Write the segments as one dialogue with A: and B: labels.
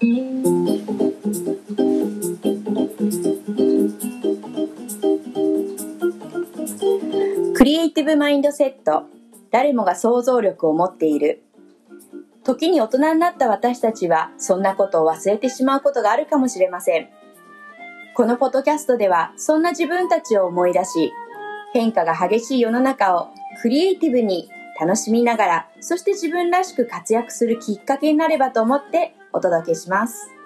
A: クリエイティブマインドセット。誰もが想像力を持っている。時に大人になった私たちはそんなことを忘れてしまうことがあるかもしれません。このポッドキャストではそんな自分たちを思い出し変化が激しい世の中をクリエイティブに楽しみながらそして自分らしく活躍するきっかけになればと思ってお届けします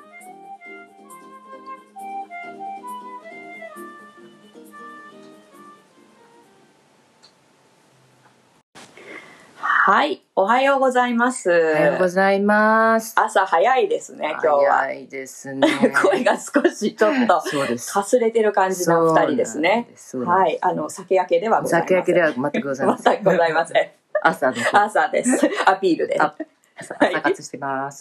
A: はい、おはようございます。
B: おはようございます。
A: 朝早いですね、今日は。
B: 早いですね。
A: 声が少しちょっと
B: そうです。
A: かすれてる感じの二人ですね。
B: です。
A: はい、あの、酒焼けではございません。
B: 酒焼けでは全くございません。
A: 全くございません。
B: 朝の。
A: 朝です。アピールです。
B: あ 朝朝活してます。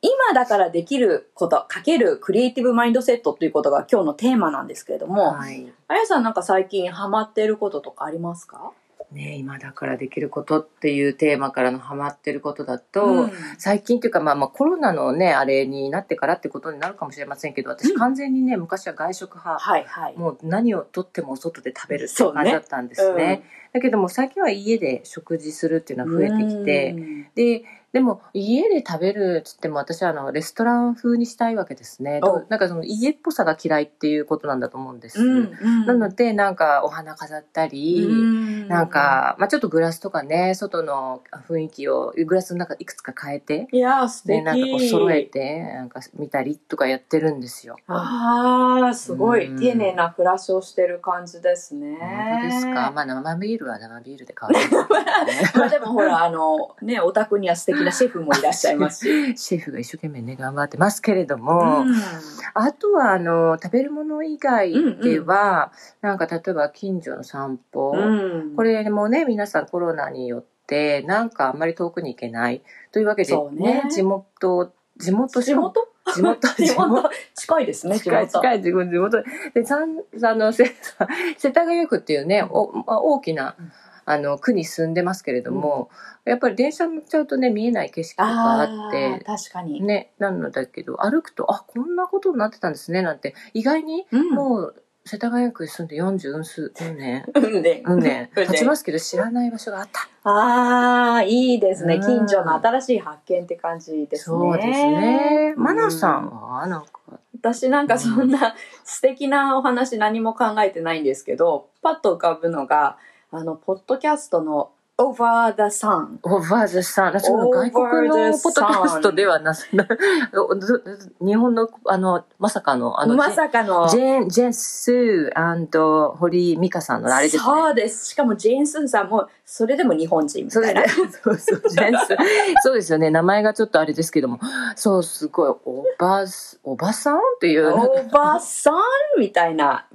A: 今だからできること、かけるクリエイティブマインドセットということが今日のテーマなんですけれども、
B: はい。
A: あやさんなんか最近ハマってることとかありますか？
B: ね今だからできることっていうテーマからのハマってることだと、
A: うん
B: 最近っていうかまあまあコロナのね、あれになってからってことになるかもしれませんけど、私完全にね、昔は外食派。
A: はいはい。
B: もう何をとってもお外で食べるって感じだったんですね。だけども最近は家で食事するっていうのは増えてきて、
A: うん
B: ででも家で食べるっつっても私はあのレストラン風にしたいわけですね。
A: お。
B: なんかその家っぽさが嫌いっていうことなんだと思うんです、
A: うんうん。
B: なのでなんかお花飾ったり、
A: うん。
B: なんか、まあ、ちょっとグラスとかね外の雰囲気をグラスの中いくつか変えて
A: いやー素敵。
B: でなんかこう揃えてなんか見たりとかやってるんですよ。
A: ああすごい。
B: うん。
A: 丁寧な暮らしをしてる感じですね。
B: 本当ですか？まあ生ビールは生ビールで変わる
A: まあでもほらあのねお宅には素敵なシェフもいらっしゃいますし、
B: シェフが一生懸命ね頑張ってますけれども、
A: うん。
B: あとはあの食べるもの以外では、なんか例えば近所の散歩、
A: うん。
B: これもね皆さんコロナによってなんかあんまり遠くに行けない。というわけで
A: そうね。
B: 地元地元
A: 地元？
B: 地元
A: 地元？近いですね
B: 近い近い地元地元。でさんあのせ 世田谷区っていうねお、まあ、大きな
A: うん
B: あの区に住んでますけれども、やっぱり電車乗っちゃうとね見えない景色とかあ
A: あ
B: って
A: ー確かに、
B: ね、なのだけど歩くとあこんなことになってたんですねなんて。意外に
A: うん。
B: もう世田谷区に住んで40うん数うん年。
A: うんね
B: うん
A: ね
B: 経ちますけど知らない場所があった。
A: ああいいですね。
B: うん。
A: 近所の新しい発見って感じですね。
B: そうですね。
A: うん。
B: マナさんはなんか？
A: 私なんかそんな素敵なお話何も考えてないんですけどパッと浮かぶのがあのポッドキャストの Over the Sun
B: オーバーズさんその外国の
A: Over the
B: ポッドキャストではなな 日本のあのまさかのあの
A: まさかの。
B: ジェーンジェンスー堀美香さんのあれですね。
A: そうです。しかもジェーン・スーさんもそれでも日本人みたいな
B: そうですね。そうそう、ですよね。名前がちょっとあれですけども。そう、すごい、おばす、おばさんっていう、
A: おばさんみたいな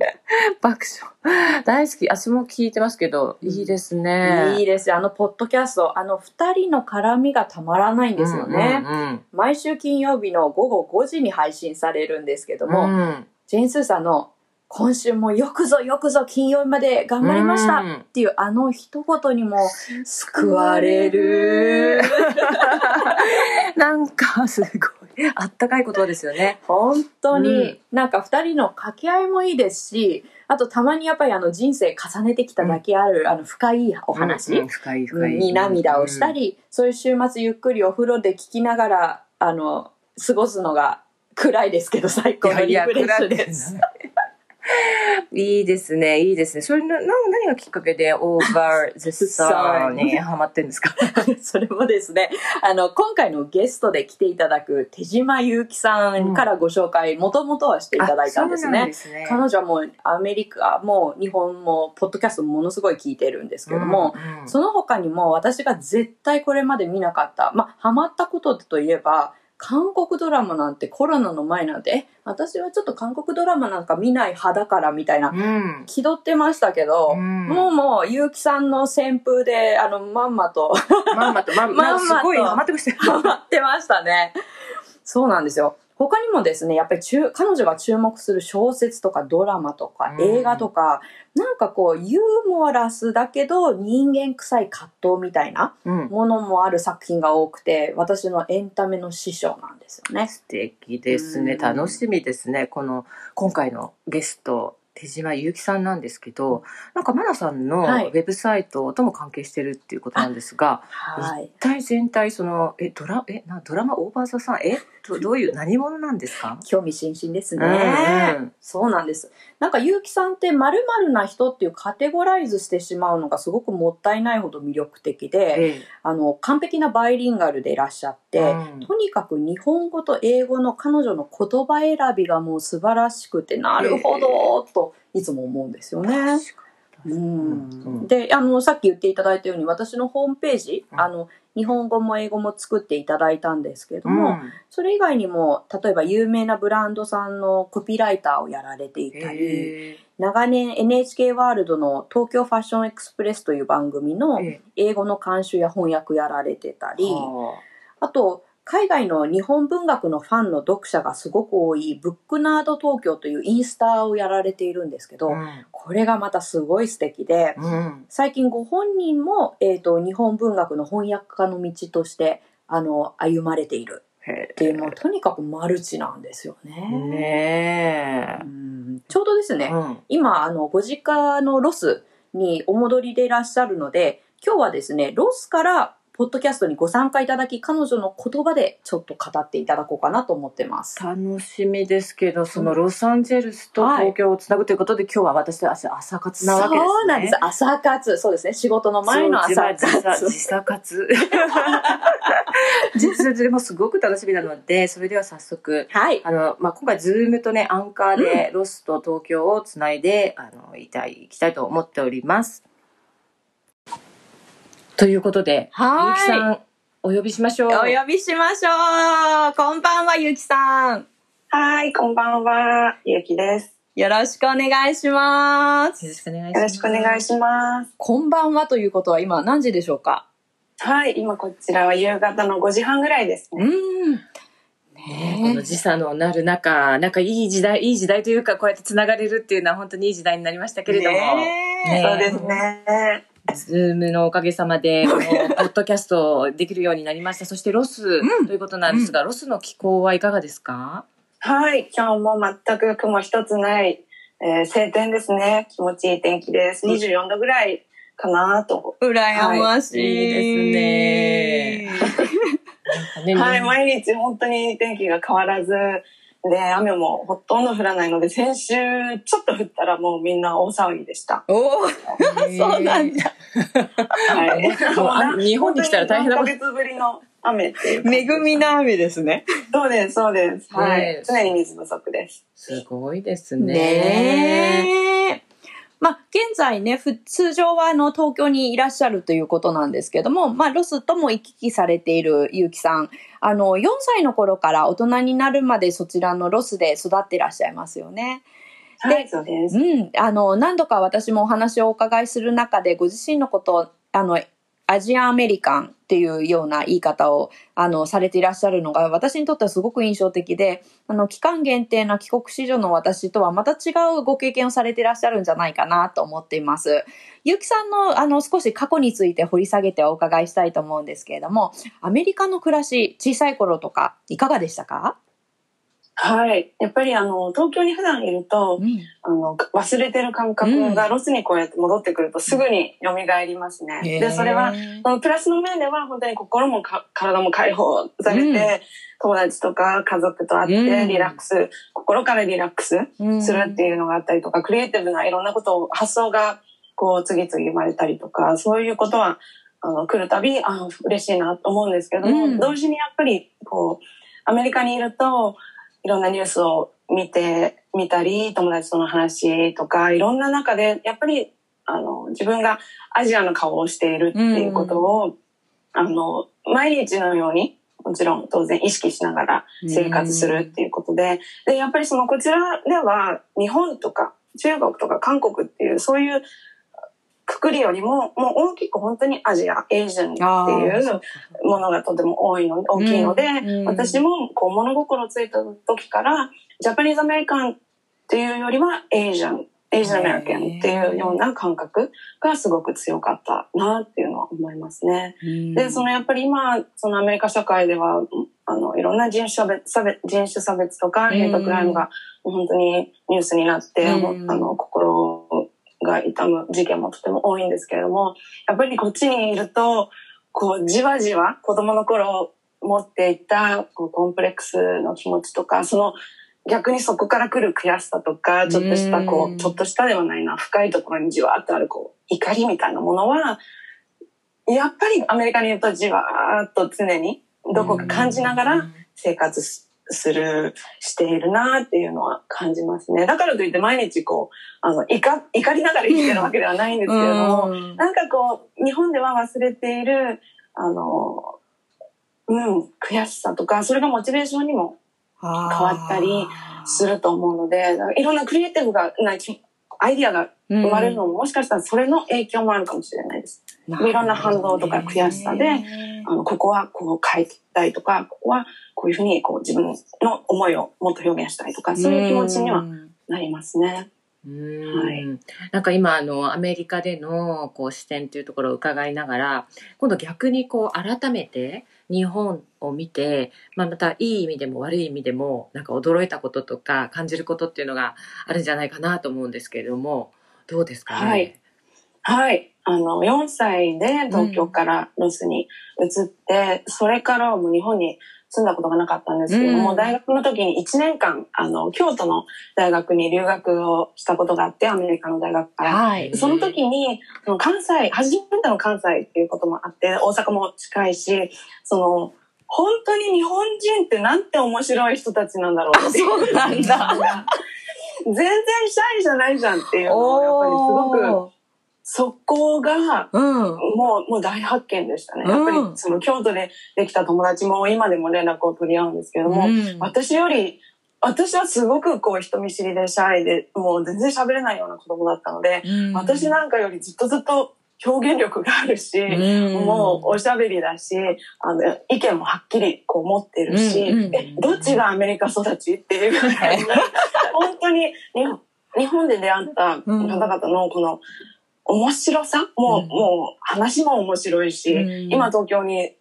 B: 爆笑。大好き。私も聞いてますけど、いいですね。
A: いいですよあのポッドキャストあの二人の絡みがたまらないんですよね、
B: うんうん
A: 毎週金曜日の午後5時に配信されるんですけど
B: うん。
A: も、
B: うん
A: ジェーン・スーさんの「今週もよくぞよくぞ金曜日まで頑張りました」
B: うん
A: っていうあの一言にも救われる。
B: なんか、すごい、あったかい言葉ですよね。
A: 本当
B: う
A: になんか二人の掛け合いもいいですしあとたまにやっぱりあの人生重ねてきただけある、あの深いお話、
B: うんうん深い深い。
A: に涙をしたり、そういう週末ゆっくりお風呂で聞きながらあの過ごすのが暗いですけど最高のリフレッシュです。
B: いいですね、いいですね。それな、な何がきっかけで Over the Sun にハマってんですか？
A: それもですね、あの、今回のゲストで来ていただく手島祐希さんからご紹介、もともとはしていただいたんですね。
B: すね。
A: 彼女はもうアメリカも日本もポッドキャストものすごい聞いてるんですけども、
B: うんうん。
A: その他にも私が絶対これまで見なかった、まあ、ハマったことといえば、韓国ドラマなんてコロナの前なんて、え、私はちょっと韓国ドラマなんか見ない派だからみたいな、
B: うん。
A: 気取ってましたけど、
B: うん
A: もうもう、結城さんの旋風で、あの、まんまと
B: まんまと、まん
A: まんまと
B: すごいハマってましたよ。
A: ハマってましたね。そうなんですよ。他にもですね、やっぱり中彼女が注目する小説とかドラマとか
B: うん
A: 映画とか、なんかこうユーモラスだけど人間臭い葛藤みたいな
B: うん。
A: ものもある作品が多くて、私のエンタメの師匠なんですよね。
B: 素敵ですね。
A: うん
B: 楽しみですね。この、今回のゲスト、手島ゆうきさんなんですけど、なんかマナさんのウ
A: はい
B: ェブサイトとも関係してるっていうことなんですが、
A: はい。
B: 一体全体その、え、ドラ、え、な、ドラマオーバーザさん、え、どどういう、何者なんですか？
A: 興味津々ですね。
B: うんうん。
A: そうなんです。なんか、結城さんって〇〇な人っていうカテゴライズしてしまうのがすごくもったいないほど魅力的で、
B: ええ。
A: あの、完璧なバイリンガルでいらっしゃって、
B: うん。
A: とにかく日本語と英語の彼女の言葉選びがもう素晴らしくて、なるほど、といつも思うんですよね。う
B: に
A: ん。で、あの、さっき言っていただいたように、私のホームページ、
B: うん。
A: あの、日本語も英語も作っていただいたんですけど
B: う
A: も、
B: ん。
A: それ以外にも、例えば有名なブランドさんのコピーライターをやられていたり、
B: ええ。
A: 長年 NHK ワールドの東京ファッションエクスプレスという番組の
B: え
A: 英語の監修や翻訳やられてた
B: え
A: り、
B: は
A: あと、海外の日本文学のファンの読者がすごく多いブックナード東京というインスタをやられているんですけど、
B: あ
A: これがまたすごい素敵で、
B: うん。うん
A: 最近ご本人も、えー、と日本文学の翻訳家の道としてあの歩まれている。
B: へ
A: っていうもうとにかくマルチなんですよね。
B: えね
A: うん。ちょうどですね、
B: えうん。
A: 今あのご実家のロスにお戻りでいらっしゃるので今日はですねロスからポッドキャストにご参加いただき彼女の言葉でちょっと語っていただこうかなと思ってます。
B: 楽しみですけど、そのロサンゼルスと東京をつなぐということで、今日は私たち朝活なわけですね。
A: そうなんです。朝活。そうですね。仕事の前の朝活。
B: 時差活。実はでもすごく楽しみなので、それでは早速、
A: はい。
B: あの、まあ、今回、ズームとね、アンカーで、ロスと東京をつないで、あの、いたい、いきたいと思っております。ということで、
A: はい
B: ゆうきさん、お呼びしましょう。
A: お呼びしましょう。こんばんは、ゆきさん。
C: はい、こんばんは。ゆうきです。
A: よろしくお願いします。
B: よろしくお願いします。
C: よろしくお願いします。
A: こんばんはということは今何時でしょうか？
C: はい、今こちらは夕方の5時半ぐらいです
A: う
C: ね。
A: ん。
B: ねこの時差のなる中、なんかいい時代、いい時代というか、こうやって繋がれるっていうのは本当にいい時代になりましたけれども、
A: ねえ
B: ね
C: そうですね。
B: ズームのおかげさまで、このポッドキャストできるようになりました。そしてロス
A: うん
B: ということなんですが、ロスの気候はいかがですか？
C: はい、今日も全く雲一つない、えー晴天ですね。気持ちいい天気です。24度ぐらいかなと。
A: 羨ましい。
B: いいですね。ね
C: はい、毎日本当に天気が変わらず、で、雨もほとんど降らないので、先週ちょっと降ったらもうみんな大騒ぎでした。
A: おお、そうなんだ。
C: はい。
B: 日本に来たら大変なこと
C: 本当に何ヶ月ぶりの雨っていう。
A: 恵みの雨ですね。
C: そうです、そうです。は
B: ね
C: い。常に水不足です。
B: すごいですね。
A: ねえ。まあ、現在ね、ふ通常はあの東京にいらっしゃるということなんですけども、まあ、ロスとも行き来されている結城さん。あの、4歳の頃から大人になるまでそちらのロスで育ってらっしゃいますよね。
C: はい、そうです。
A: うん。あの、何度か私もお話をお伺いする中で、ご自身のことを、あの、 Asian American っていうような言い方を、あの、されていらっしゃるのが、私にとってはすごく印象的で、あの、期間限定な帰国子女の私とはまた違うご経験をされていらっしゃるんじゃないかなと思っています。ゆうきさんの、あの、少し過去について掘り下げてお伺いしたいと思うんですけれども、アメリカの暮らし、小さい頃とか、いかがでしたか？
C: はい。やっぱりあの、東京に普段いると、
A: うん。
C: あの、忘れてる感覚がロスにこうやって戻ってくるとすぐに蘇りますね。で、それは、そのプラスの面では本当に心もか体も解放されて、
A: うん
C: 友達とか家族と会っ
A: うん
C: てリラックス、心からリラックス
A: うん
C: するっていうのがあったりとか、クリエイティブないろんなことを、発想がこう次々生まれたりとか、そういうことは、あの、来るたび、あ嬉しいなと思うんですけども、
A: うん
C: 同時にやっぱり、こう、アメリカにいると、いろんなニュースを見て、見たり、友達との話とか、いろんな中で、やっぱり、あの、自分がアジアの顔をしているっていうことを、あの、毎日のように、もちろん当然意識しながら生活するっていうことで、で、やっぱりそのこちらでは日本とか中国とか韓国っていうそういうくくりよりも、もう大きく本当にアジア、エージャンっていうものがとても多いの、大きいので、
A: うん
C: 私もこう物心ついた時から、ジャパニーズアメリカンっていうよりは、エージャン、エージャンアメリカンっていうような感覚がすごく強かったなっていうのは思いますね。で、そのやっぱり今、そのアメリカ社会では、あの、いろんな人種差別、差別人種差別とか、
A: ん。
C: ヘイトクライムが本当にニュースになって、
A: うん。
C: あの、心が痛む事件もとても多いんですけれども、やっぱりこっちにいると、こう、じわじわ子供の頃持っていたこうコンプレックスの気持ちとか、その逆にそこから来る悔しさとか、ちょっとしたこ
A: う
C: ちょっとしたではないな、深いところにじわーっとあるこう、怒りみたいなものは、やっぱりアメリカにいるとじわーっと常にどこか感じながら生活すする、しているなっていうのは感じますね。だからといって毎日こう、あの、怒怒りながら生きてるわけではないんですけれども、なんかこう、日本では忘れている、あの、うん、悔しさとか、それがモチベーションにも
A: 変
C: 変わったりすると思うので、いろんなクリエイティブが、なきアイディアが生まれるのも、もしかしたらそれの影響もあるかもしれないです。いろんな反動とか悔しさであの、ここはこう変えたいとか、ここはこういうふうにこう自分の思いをもっと表現したいとか、そういう気持ちにはなりますね。
B: うん。
C: はい。
B: なんか今あのアメリカでのこう視点というところを伺いながら今度逆にこう改めて日本を見て、まあ、またいい意味でも悪い意味でもなんか驚いたこととか感じることっていうのがあるんじゃないかなと思うんですけれどもどうですかね、
C: はい。はい。あの、4歳で東京からロスに移って、それからはもう日本に住んだことがなかったんですけれども、
A: うん
C: 大学の時に1年間、あの、京都の大学に留学をしたことがあって、アメリカの大学から。
A: はい。
C: その時に、その関西、初めての関西っていうこともあって、大阪も近いし、その、本当に日本人ってなんて面白い人たちなんだろうって。
A: そうなんだ。
C: 全然シャイじゃないじゃんっていうのを、やっぱりすごく、そこが、
A: うん。
C: もう、もう大発見でしたね。やっぱり
A: う、ん。
C: その京都でできた友達も今でも連絡を取り合うんですけれども、
A: うん。
C: 私より、私はすごくこう人見知りでシャイで、もう全然喋れないような子供だったので、私なんかよりずっとずっと表現力があるし、
A: うん。
C: もうおしゃべりだし、あの、意見もはっきりこう持ってるし、
A: うんうん。
C: え、どっちがアメリカ育ちっていうぐらいに、本当に日本日本で出会った方々のこの面白さ？もう、
A: うん
C: もう話も面白いし、
A: うん
C: 今東京に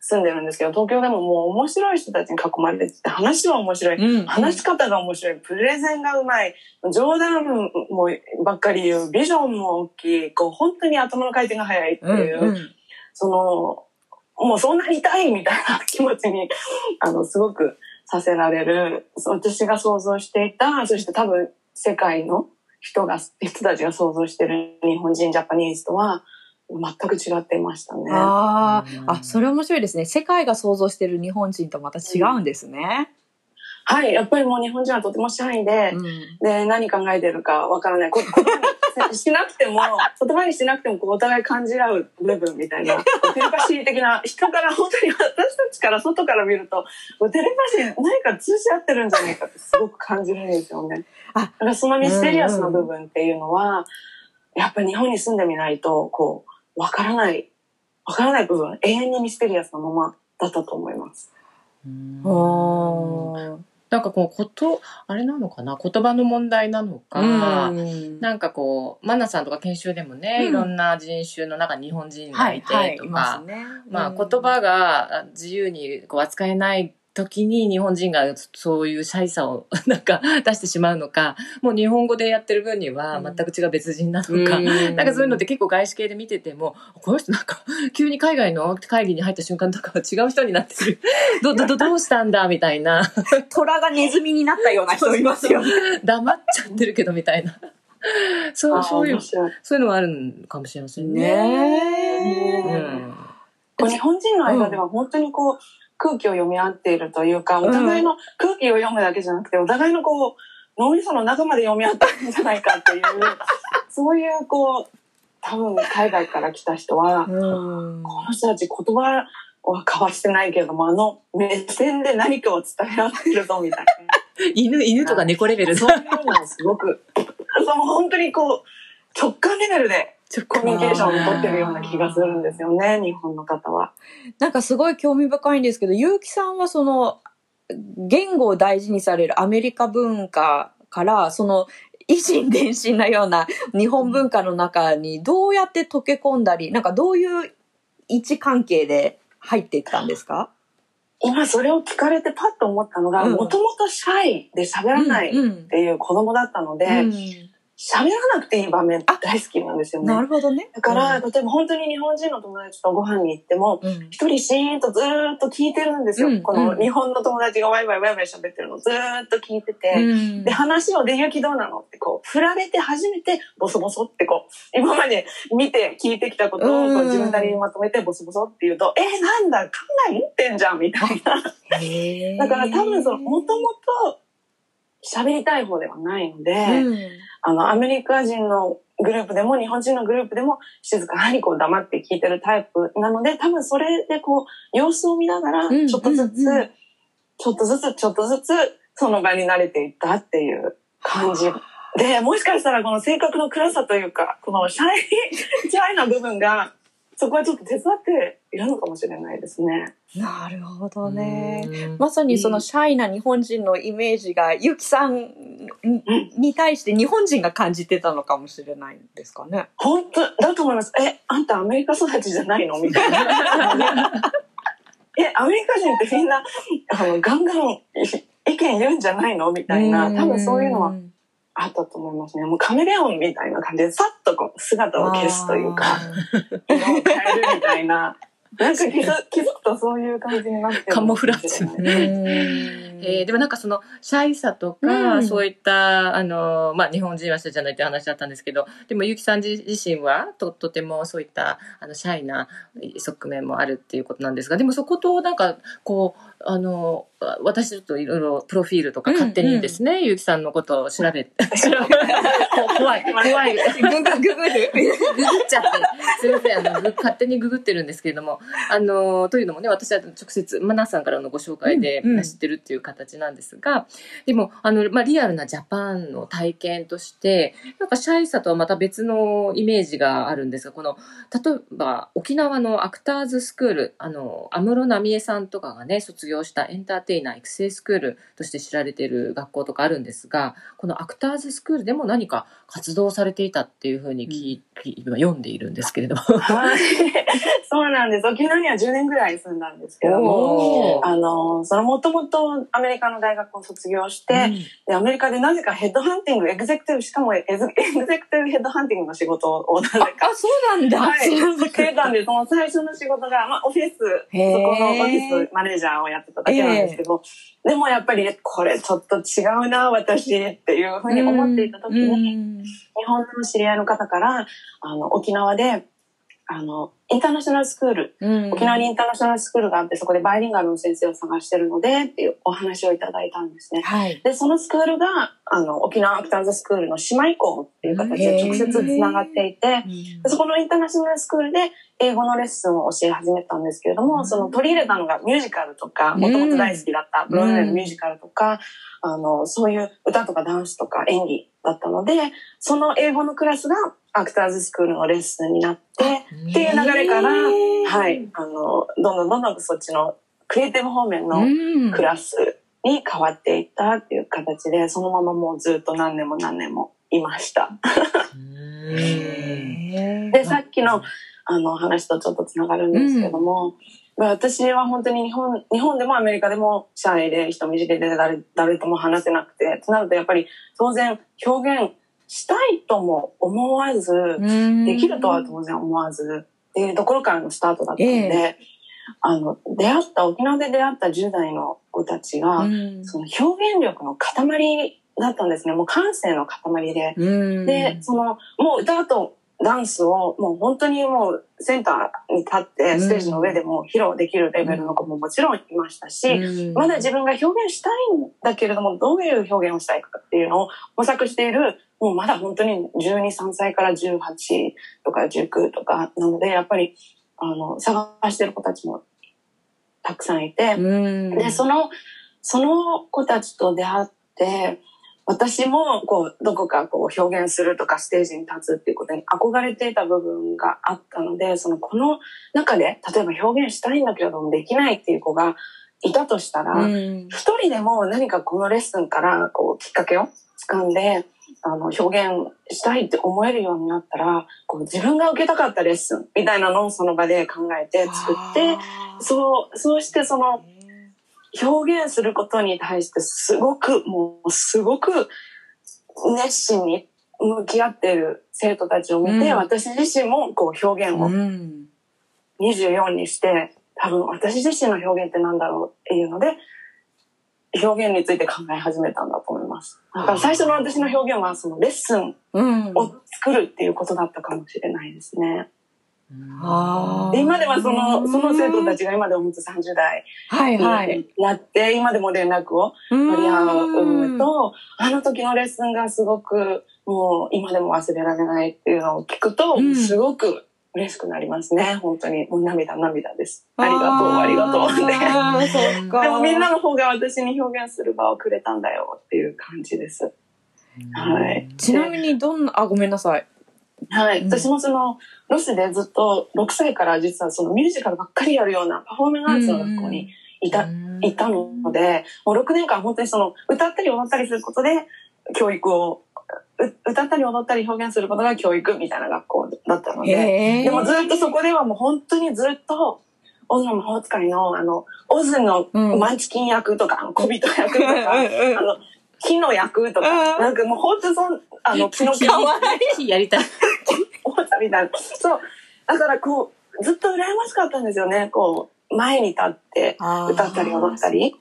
C: 住んでるんですけど、東京でももう面白い人たちに囲まれてて、話は面白い。
A: うん
C: 話し方が面白い。プレゼンがうまい。冗談もばっかり言う。ビジョンも大きい。こう、本当に頭の回転が速いっていう、
A: うんうん
C: その、もうそうなりたいみたいな気持ちに、あの、すごくさせられる。私が想像していた、そして多分世界の人が、人たちが想像してる日本人、ジャパニーズとは全く違っていましたね。
A: あ
B: うん
A: あ、あ、それ面白いですね。世界が想像してる日本人とまた違うんですね。
C: はい、やっぱりもう日本人はとてもシャイで、
A: うん
C: で、何考えてるかわからない。こ言葉にしなくても、言葉にしなくてもこうお互い感じ合う部分みたいな、テレパシー的な、人から本当に私たちから外から見ると、テレパシー何か通じ合ってるんじゃないかってすごく感じるんですよね。
A: あ
C: だからそのミステリアスな部分っていうのは、やっぱり日本に住んでみないと、こう、わからない、わからない部分、永遠にミステリアスなままだったと思います。
A: おー
B: なんかこうことあれなのかな？言葉の問題なのか、
A: うん。
B: なんかこうマナさんとか研修でもね、
A: うん。
B: いろんな人種の中に日本人が
A: はいい、
B: て
A: はい、
B: とか、
A: いますね。
B: まあ、
A: うん
B: 言葉が自由にこう扱えない時に日本人がそういうシャイさを なんか出してしまうのかもう日本語でやってる分には全く違う別人なのか、
A: うん。
B: なんかそういうのって結構外資系で見ててもこの人なんか 急に海外の会議に入った瞬間とかは違う人になってる。どどどどうしたんだみたいな。
A: 虎がネズミになったような人いますよね。
B: 黙っちゃってるけどみたいな。そうそういうそういうのはあるのかもしれませんね。
A: ね
C: 日本人の間では本当にこう空気を読み合っているというか、お互いの空気を読むだけじゃなくて、お互いのこう、脳みその中まで読み合ってるんじゃないかっていう、そういうこう、多分海外から来た人は、
A: うん。
C: この人たち言葉は交わしてないけれども、あの目線で何かを伝え合ってるぞみたい
B: 犬犬とか猫レベ
C: な。
B: ル
C: そういうのをすごく、そう本当にこう、直感レベルでコミュニケーションを取ってるような気がするんですよね、日本の方は。
A: なんかすごい興味深いんですけど、結城さんはその、言語を大事にされるアメリカ文化から、その、維心伝心なような日本文化の中にどうやって溶け込んだり、なんかどういう位置関係で入っていったんですか？
C: 今それを聞かれてパッと思ったのが、
A: うん。
C: もともとシャイで喋らないっ
A: うん
C: ていう子供だったので、
A: うん
C: 喋らなくていい場面大好きなんですよね。
A: なるほどね。
C: だから、例えば本当に日本人の友達とご飯に行っても、
A: うん
C: 一人シーンとずーっと聞いてるんですよ。
A: うん
C: この日本の友達がワイワイワイワイ喋ってるのずーっと聞いてて、
A: うん
C: で、話をで、ゆきどうなのってこう、振られて初めて、ボソボソってこう、今まで見て聞いてきたことをこ
A: うん
C: う自分なりにまとめて、ボソボソって言うと、えー、なんだ、考え持ってんじゃんみたいな。だから多分その、もともと喋りたい方ではないので、
A: うん
C: あの、アメリカ人のグループでも、日本人のグループでも、静かにこう黙って聞いてるタイプなので、多分それでこう、様子を見ながら、
A: うん
C: ちょっとずつ、ちょっとずつ、ちょっとずつ、その場に慣れていったっていう感じ。で、もしかしたらこの性格の暗さというか、このシャイ、シャイな部分が、そこはちょっと手伝っているのかもしれないですね。
A: なるほどね。
B: うん
A: まさにそのシャイな日本人のイメージが、ゆきさんにに対して日本人が感じてたのかもしれないんですかね。
C: 本当だと思います。え、あんたアメリカ育ちじゃないの？みたいな。え、アメリカ人ってみんな、あの、ガンガンい意見言うんじゃないの？みたいな。多分そういうのはあったと思いますね。もうカメレオンみたいな感じで、さっとこう姿を消すというか、色を変えるみたいな。なんか気づ気づくとそういう感じになってる
B: カモフラージュえーでもなんかそのシャイさとか、
A: うん。
B: そういったあの、まあ、日本人はそうじゃないって話だったんですけどでもゆきさん自自身はととてもそういったあのシャイな側面もあるっていうことなんですがでもそことなんかこうあの私ちょっといろいろプロフィールとか勝手にですね、ゆきさんのことを調べ 調べ怖い怖い。
A: ググググる。
B: ググっちゃって、すみません、あの、ぐ勝手にググってるんですけれども、あの、というのもね、私は直接、マナさんからのご紹介で
A: うんうん。
B: 知ってるっていう形なんですが、でも、あの、まあ、リアルなジャパンの体験として、なんかシャイさとはまた別のイメージがあるんですが、この、例えば、沖縄のアクターズスクール、あの、安室奈美恵さんとかがね、卒業したエンターテイナー育成スクールとして知られている学校とかあるんですが、このアクターズスクールでも何か活動されていたっていうふうに聞い、今読んでいるんですけれども。
C: はい。そうなんです。沖縄には10年ぐらい住んだんですけども、あの、そのもともとアメリカの大学を卒業して、で、アメリカでなぜかヘッドハンティング、エグゼクティブ、しかもエグエグゼクティブヘッドハンティングの仕事をなぜか
A: あ、そうなんだ。
C: はいしてたんで、その最初の仕事が、まあ、オフィス、そこのオフィスマネージャーをやってただけなんですけど、でもやっぱり、これちょっと違うな、私っていうふうに思っていた時に、
A: に。
C: 日本の知り合いの方から、あの、沖縄で、あの、インターナショナルスクール、
A: うん。
C: 沖縄にインターナショナルスクールがあって、そこでバイリンガルの先生を探してるので、っていうお話をいただいたんですね。
A: はい。
C: で、そのスクールが、あの、沖縄アクターズスクールの姉妹校っていう形で直接つながっていて、でそこのインターナショナルスクールで英語のレッスンを教え始めたんですけれども、
A: うん。
C: その取り入れたのがミュージカルとか、
A: うん。
C: もともと大好きだったブロードウェイのミュージカルとか、あの、そういう歌とかダンスとか演技だったので、その英語のクラスがアクターズスクールのレッスンになって、っていう流れから、はい、あの、どんどんどんどんそっちのクリエイティブ方面の
A: うん。
C: クラスに変わっていったっていう形で、そのままもうずっと何年も何年もいました。で、さっきのあの話とちょっとつながるんですけども、まあ私は本当に日本、日本でもアメリカでもシャイで人見知りで誰誰とも話せなくて、となるとやっぱり当然表現したいとも思わず、できるとは当然思わずっていうところからのスタートだったので、
A: え
C: あの、出会った、沖縄で出会った10代の子たちが、
A: うん
C: その表現力の塊だったんですね。もう感性の塊で。
A: うん
C: で、その、もう歌とダンスを、もう本当にもうセンターに立って、ステージの上でも披露できるレベルの子ももちろんいましたし、
A: うん。
C: まだ自分が表現したいんだけれども、どういう表現をしたいかっていうのを模索している、もうまだ本当に12、3歳から18とか19とかなので、やっぱり、あの、探してる子たちもたくさんいて、
A: うん。
C: で、その、その子たちと出会って、私もこうどこかこう表現するとかステージに立つっていうことに憧れていた部分があったのでそのこの中で例えば表現したいんだけれどもできないっていう子がいたとしたら、
A: うん。
C: 一人でも何かこのレッスンからこうきっかけを掴んであの表現したいって思えるようになったらこう自分が受けたかったレッスンみたいなのをその場で考えて作ってそうそうしてその表現することに対してすごくもうすごく熱心に向き合っている生徒たちを見て、
A: うん
C: 私自身もこう表現を
A: うん
C: 24にして多分私自身の表現ってなんだろうっていうので表現について考え始めたんだと思います。だから最初の私の表現はそのレッスン
A: うん
C: を作るっていうことだったかもしれないですね。今ではそのその生徒たちが今でも本当30代
A: はいはい。
C: になって今でも連絡を取り合うのとあの時のレッスンがすごくもう今でも忘れられないっていうのを聞くと
A: うん。
C: すごく嬉しくなりますね。本当に。もう涙涙です。ありがとうありがとうって。でもみんなの方が私に表現する場をくれたんだよっていう感じです。はい。
A: ちなみにどんな、あ、ごめんなさい。
C: はい、
A: うん。
C: 私もそのロスでずっと6歳から実はそのミュージカルばっかりやるようなパフォーミングアーツの学校にいた、いたのでもう6年間本当にその歌ったり踊ったりすることで教育をう歌ったり踊ったり表現することが教育みたいな学校だったので。でもずっとそこではもう本当にずっとオズの魔法使いのあのオズの
A: うん。
C: マンチキン役とか、あの小人役とかあの木の役とか、
A: うん。
C: なんかもう本当そんあの 木の木
A: かわ
B: いやりたい。
C: 思ったみたいな。そう。だからこう、ずっと羨ましかったんですよね。こう、前に立って歌ったり踊ったり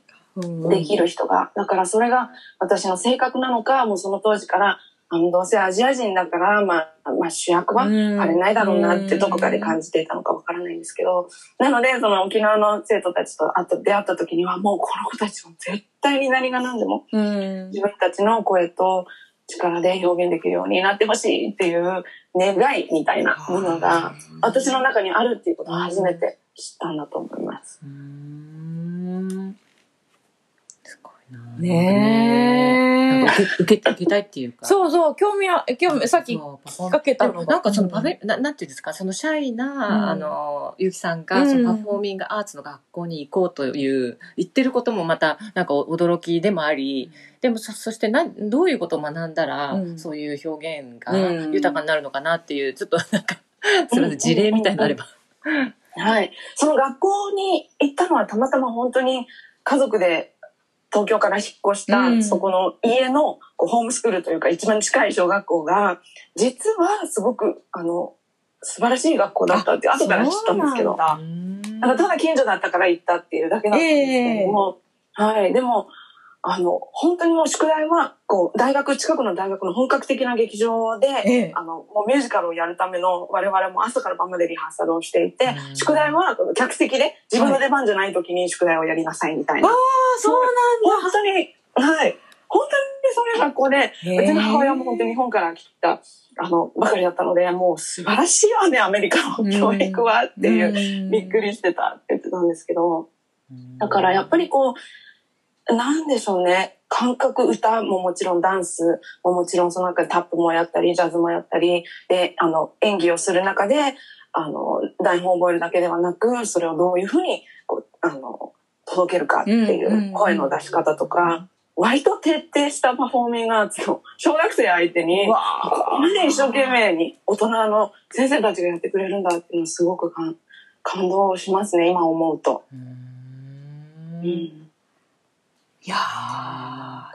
C: できる人が。だからそれが私の性格なのか、もうその当時から、あの、どうせアジア人だから、まあ、まあ主役は
A: うん
C: あれないだろうなってどこかで感じていたのかわからないんですけど、なので、その沖縄の生徒たちと会った出会った時には、もうこの子たちは絶対に何が何でも
A: うん
C: 自分たちの声と力で表現できるようになってほしいっていう願いみたいなものが私の中にあるっていうことを初めて知ったんだと思います。
B: うーん。
A: ね。え
B: なんか受け受けたいっていうか。
A: そうそう、興味は、興味、さっき、かけたのが。
B: なんかそのパフェ、ななんていうんですか、そのシャイな、
A: うん。
B: あの、ゆうきさんが、
A: うん。
B: そのパフォーミングアーツの学校に行こうという、言ってることもまた、なんか驚きでもあり、でもそ、そしてな、どういうことを学んだら、
A: うん。
B: そういう表現が
A: うん。
B: 豊かになるのかなっていう、ちょっとなんか、すみません、事例みたいなのあれば。
C: はい。その学校に行ったのはたまたま本当に家族で東京から引っ越した、
A: うん
C: そこの家のこうホームスクールというか一番近い小学校が実はすごくあの素晴らしい学校だったって後から知ったんですけど。
A: なん
C: ただ近所だったから行ったっていうだけだったんですけれども、はい。でも、あの、本当にもう宿題は、こう、大学、近くの大学の本格的な劇場で、
A: ええ。
C: あの、もうミュージカルをやるための我々も朝から晩までリハーサルをしていて
B: う、ん。
C: 宿題は客席で自分の出番じゃない時に宿題をやりなさいみたいな。
A: ああ、そう
C: 本当に、はい。本当にそういう学校で、
A: なんだ。
C: うちの母親も本当に日本から来た、あの、ばかりだったので、もう素晴らしいわね、アメリカの教育はっていう、びっくりしてたって言ってたんですけど、だからやっぱりこう、なんでしょうね。感覚、歌ももちろんダンスももちろんその中でタップもやったり、ジャズもやったり、で、あの、演技をする中で、あの、台本を覚えるだけではなく、それをどういうふうに、こう、あの、届けるかってい
A: う
C: 声の出し方とか、割と徹底したパフォーミングアーツを小学生相手に、
A: わ
C: ここまで一生懸命に大人の先生たちがやってくれるんだっていうのはすごく感感動しますね、今思うと。
B: う
C: ん
A: いや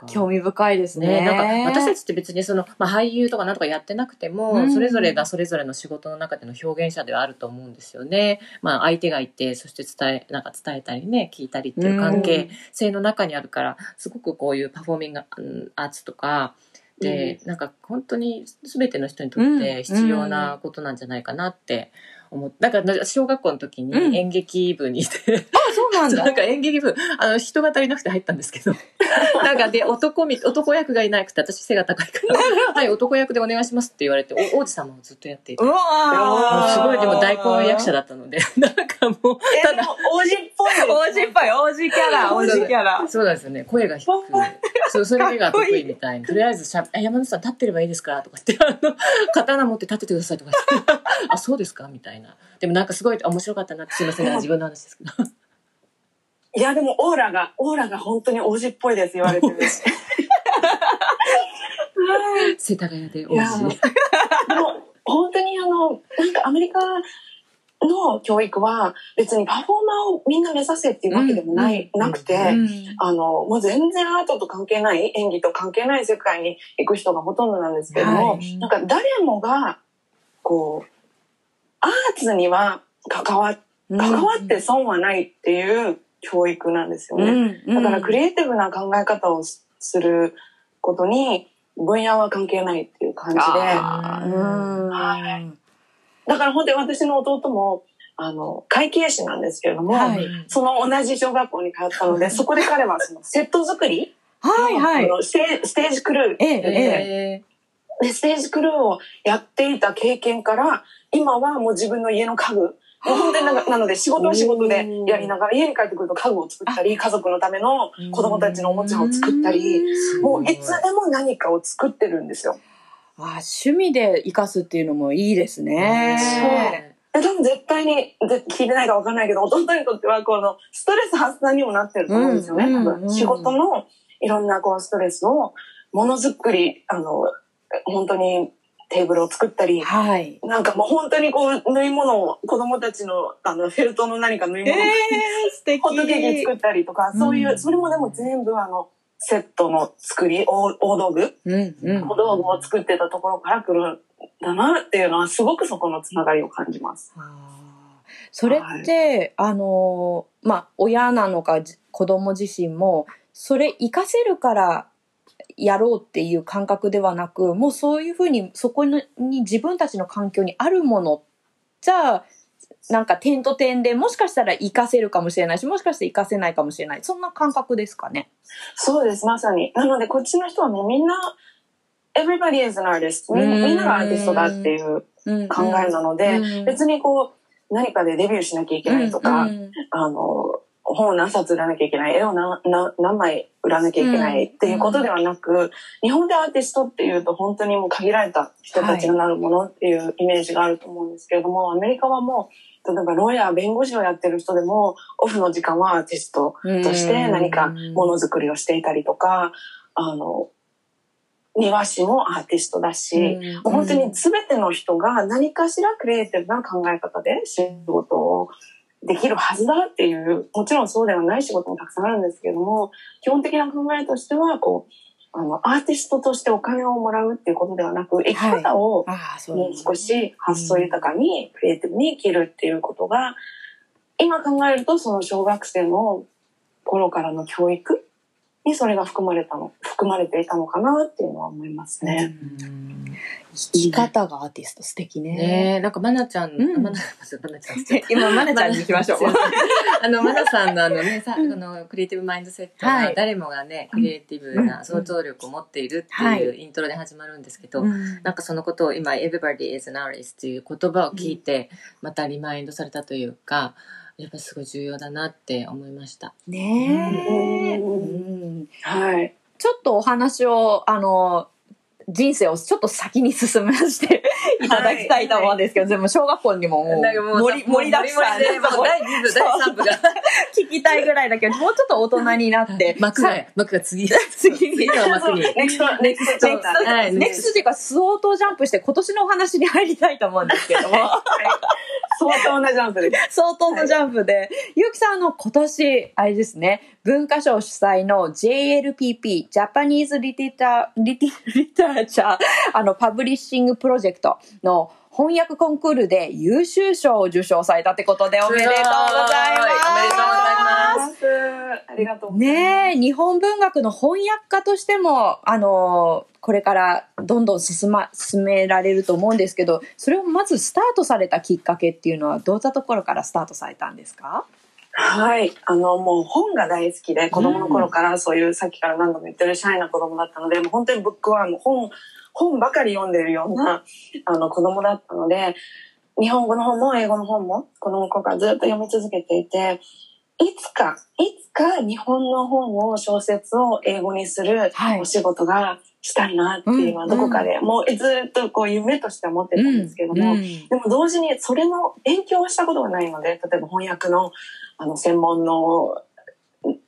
A: ー、興味深いですね。
B: ね、なんか私たちって別にその、まあ、俳優とかなんとかやってなくても、
A: うん。
B: それぞれがそれぞれの仕事の中での表現者ではあると思うんですよね。まあ相手がいてそして伝えなんか伝えたりね聞いたりっていう関係性の中にあるからすごくこういうパフォーミングうんアーツとかで、なんか本当に全ての人にとって必要なことなんじゃないかなって思って、だから小学校の時
A: うん
B: に演劇部にいて、
A: あ、そうなんだ。
B: なんか演劇部、あの、人が足りなくて入ったんですけど。なんかで、男み、男役がいなくて、私背が高いから、はい、男役でお願いしますって言われて、お王子様をずっとやっていて。すごい、でも大根役者だったので、なんかもう、
C: え、でも王子っぽい。
A: 王子っぽい、王子キャラ、王子キャラ。
B: そうなんですよね、声が低く。そう、それが得意みたいな。とりあえずしゃ、え山根さん立ってればいいですかとか言って、あの、刀持って立っててくださいとか言って、あ、そうですか？みたいな。でもなんかすごい面白かったなって、すいませんね、自分の話ですけど。
C: いや、でもオーラが、オーラが本当に王子っぽいです、言われてる。はい
B: 世田谷で王子。
C: でも本当にあのなんかアメリカの教育は別にパフォーマーをみんな目指せっていうわけでもない、なくて、
A: うん
C: あのもう全然アートと関係ない演技と関係ない世界に行く人がほとんどなんですけれども、
A: はい
C: なんか誰もがこうアーツには関わ関わって損はないっていう教育なんですよね。だからクリエイティブな考え方をすすることに分野は関係ないっていう感じで。はい。だから本当に私の弟も、あの、会計士なんですけれども、
A: はい。
C: その同じ小学校に通ったので、そこで彼はそのセット作り
A: はいはい。
C: ステージクルー、
A: えええ
B: え。
C: でステージクルーをやっていた経験から、今はもう自分の家の家具、もう本当になんかなので仕事は仕事でやりながら家に帰ってくると家具を作ったり、家族のための子供たちのおもちゃを作ったり、
B: ー
C: もういつでも何かを作ってるんですよ。
A: あ趣味で生かすっていうのもいいですね。
C: え多分絶対にぜ聞いてないか分かんないけど弟にとってはこのストレス発散にもなってると思うんですよね、
A: うん
C: 多
A: うん
C: 分。仕事のいろんなこうストレスをものづくりあの本当にテーブルを作ったり
A: はい。
C: なんかもう本当にこう縫い物を子供たちのあのフェルトの何か縫い
A: え
C: 物を、
A: ー、素敵。
C: ホットケーキ作ったりとかそういう、
A: うん
C: それもでも全部あのセットの作り大大道具
A: うんうん
C: 小。道具を作ってたところから来るんだなっていうのはすごくそこのつながりを感じます。
A: それって、あのーまあ親なのかじ子供自身もそれ活かせるからやろうっていう感覚ではなくもうそういうふうにそこにに自分たちの環境にあるものじゃあなんか点と点でもしかしたら活かせるかもしれないしもしかして活かせないかもしれない。そんな感覚ですかね。
C: そうです、まさに。なので、こっちの人はもうみんな、everybody is an artist. みんながアーティストだっていう
A: うん。
C: 考えなので、
A: うん。
C: 別にこう、何かでデビューしなきゃいけないとか、
A: うん。
C: あの、本を何冊売らなきゃいけない、絵を何枚売らなきゃいけないっていうことではなく、日本でアーティストっていうと本当にもう限られた人たちがなるものっていうイメージがあると思うんですけれども、アメリカはもう、例えばロイヤー、弁護士をやってる人でも、オフの時間はアーティストとして何かものづくりをしていたりとか、あの、庭師もアーティストだし、
A: うん。
C: 本当に全ての人が何かしらクリエイティブな考え方で仕事をできるはずだっていう、もちろんそうではない仕事もたくさんあるんですけれども、基本的な考えとしては、こう、あの、アーティストとしてお金をもらうっていうことではなく、生き方をもう少し発想豊かに、クリエイティブに生きるっていうことが、今考えると、その小学生の頃からの教育にそれが含まれたの、含まれていたのかなっていうのは思いますね。
A: 生き方がアーティスト素敵ね。
B: ねえ、なんか、まなちゃん、
A: うん。
B: まな、まなちゃん。
A: 今、まなちゃんに行きましょう。
B: あの、まなさんのあのね、さ、あの、クリエイティブマインドセット
A: は、
B: はい。誰もがね、クリエイティブな想像力を持っているっていうイントロで始まるんですけど、
A: うん。
B: なんかそのことを今、everybody is an artist っていう言葉を聞いて、またリマインドされたというか、やっぱりすごい重要だなって思いました。
A: ねえ、
C: うん
A: うん
C: はい。
A: ちょっとお話を、あの、人生をちょっと先に進めさせて いただきたいと思うんですけど、でも小学校にもも盛り盛りだくさん
B: で第2部、第3部が。
A: 聞きたいぐらいだけど、もうちょっと大人になって、
B: 幕が、幕が次。
A: 次に。
B: 幕に。
A: next、next next。っていうか、スオートジャンプして今年のお話に入りたいと思うんですけども、
C: 相当なジャンプです。
A: 相当のジャンプで、ゆうきさんあの今年、あれですね、文化庁主催の JLPP、 Japanese Litera Literature、あの、 Publishing Project の翻訳コンクールで優秀賞を受賞されたってことでおめでとうございます。
B: おめでとうございます
C: ありがとうございます。
A: ね、日本文学の翻訳家としても、あの、これからどんどん進ま、進められると思うんですけど、それをまずスタートされたきっかけっていうのは、どういったところからスタートされたんですか？
C: はい。あの、もう本が大好きで、子供の頃からそういう、さっきから何度も言ってるシャイな子供だったので、もう本当にブックはもう本、本ばかり読んでるような、あの、子供だったので、日本語の本も英語の本も子供の頃からずっと読み続けていて、いつか、いつか日本の本を、小説を英語にする
A: はい。
C: お仕事がしたいなっていうのは
A: うん
C: どこかで、もうずっとこう夢としては持ってたんですけども、でも同時にそれの勉強をしたことがないので、例えば翻訳のあの専門のうん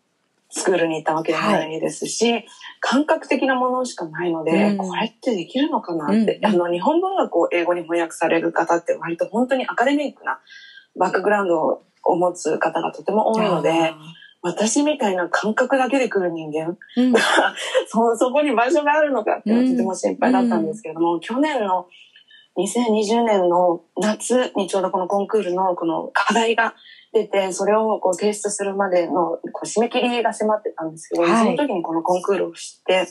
C: スクールに行ったわけでもないですし、感覚的なものしかないので、
A: うん。
C: これってできるのかなって、
A: うん
C: あの日本文学を英語に翻訳される方って割と本当にアカデミックなバックグラウンドを持つ方がとても多いので、私みたいな感覚だけで来る人間。
A: うん。
C: そそこに場所があるのかっていうのはとても心配だったんですけれども、去年の2020年の夏にちょうどこのコンクールのこの課題が出て、それをこう提出するまでのこう締め切りが迫ってたんですけど、
A: はい。
C: その時にこのコンクールを知って、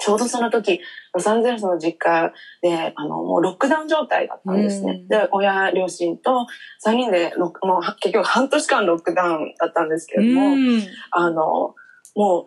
C: ちょうどその時、ロサンゼルスの実家で、あの、もうロックダウン状態だったんですね。
A: うん。
C: で、親、両親と3人でロもう結局半年間ロックダウンだったんですけれども、
A: うん。
C: あの、もう、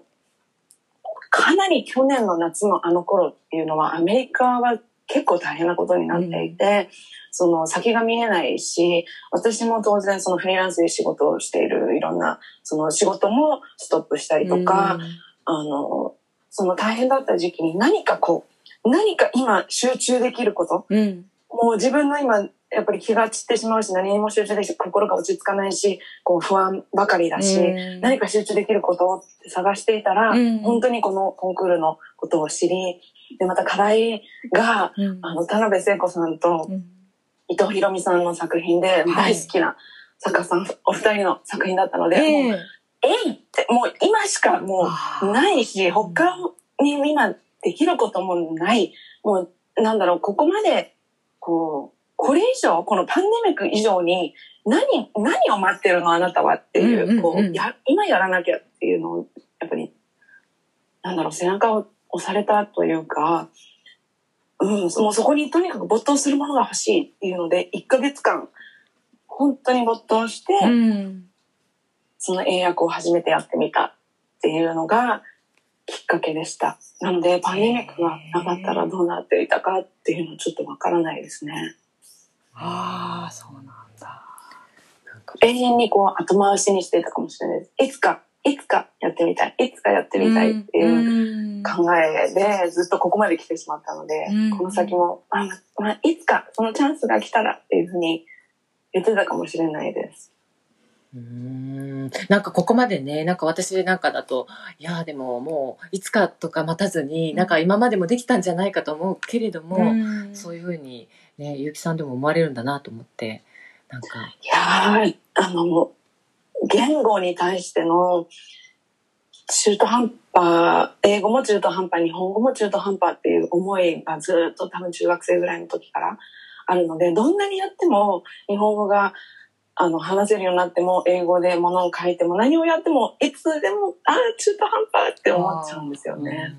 C: かなり去年の夏のあの頃っていうのは、アメリカは結構大変なことになっていて、その先が見えないし、私も当然そのフリーランスで仕事をしているいろんな、その仕事もストップしたりとか、あの、その大変だった時期に何かこう、何か今集中できること、
A: うん。
C: もう自分の今、やっぱり気が散ってしまうし、何にも集中できて心が落ち着かないし、こう不安ばかりだし、
A: うん。
C: 何か集中できることを探していたら、
A: うん。
C: 本当にこのコンクールのことを知り、で、また課題が、
A: うん。
C: あの、田辺聖子さんと
A: うん。
C: 伊藤博美さんの作品で、大好きな作家さん、お二人の作品だったので、
A: ええ
C: えいって、もう今しかもうないし、他に今できることもない。もう、なんだろう、ここまで、こう、これ以上、このパンデミック以上に、何、何を待ってるのあなたはっていう、
A: うんうんうん。
C: こうや、今やらなきゃっていうのを、やっぱり、なんだろう、背中を押されたというか、うん、もうそこにとにかく没頭するものが欲しいっていうので、1ヶ月間、本当に没頭して、
A: うん
C: その英訳を初めてやってみたっていうのがきっかけでした。なので、パンデミックがなかったらどうなっていたかっていうのはちょっとわからないですね。
A: ああそうなんだ
C: 永遠にこう後回しにしていたかもしれないです。いつか、いつかやってみたい、いつかやってみたいっていう
A: うん
C: 考えでずっとここまで来てしまったので、
A: うん
C: この先も、あままあ、いつかそのチャンスが来たらっていうふうに言ってたかもしれないです。
B: うーん。なんかここまでね、なんか私なんかだと、いやでももういつかとか待たずに、なんか今までもできたんじゃないかと思うけれども、
A: うん。
B: そういうふうにね、ゆうきさんでも思われるんだなと思って、なんか、
C: いやー、あの、言語に対しての中途半端、英語も中途半端、日本語も中途半端っていう思いがずっと多分中学生ぐらいの時からあるので、どんなにやっても日本語があの話せるようになっても、英語で物を書いても何をやっても、いつでも、ああ、中途半端って思っちゃうんですよね。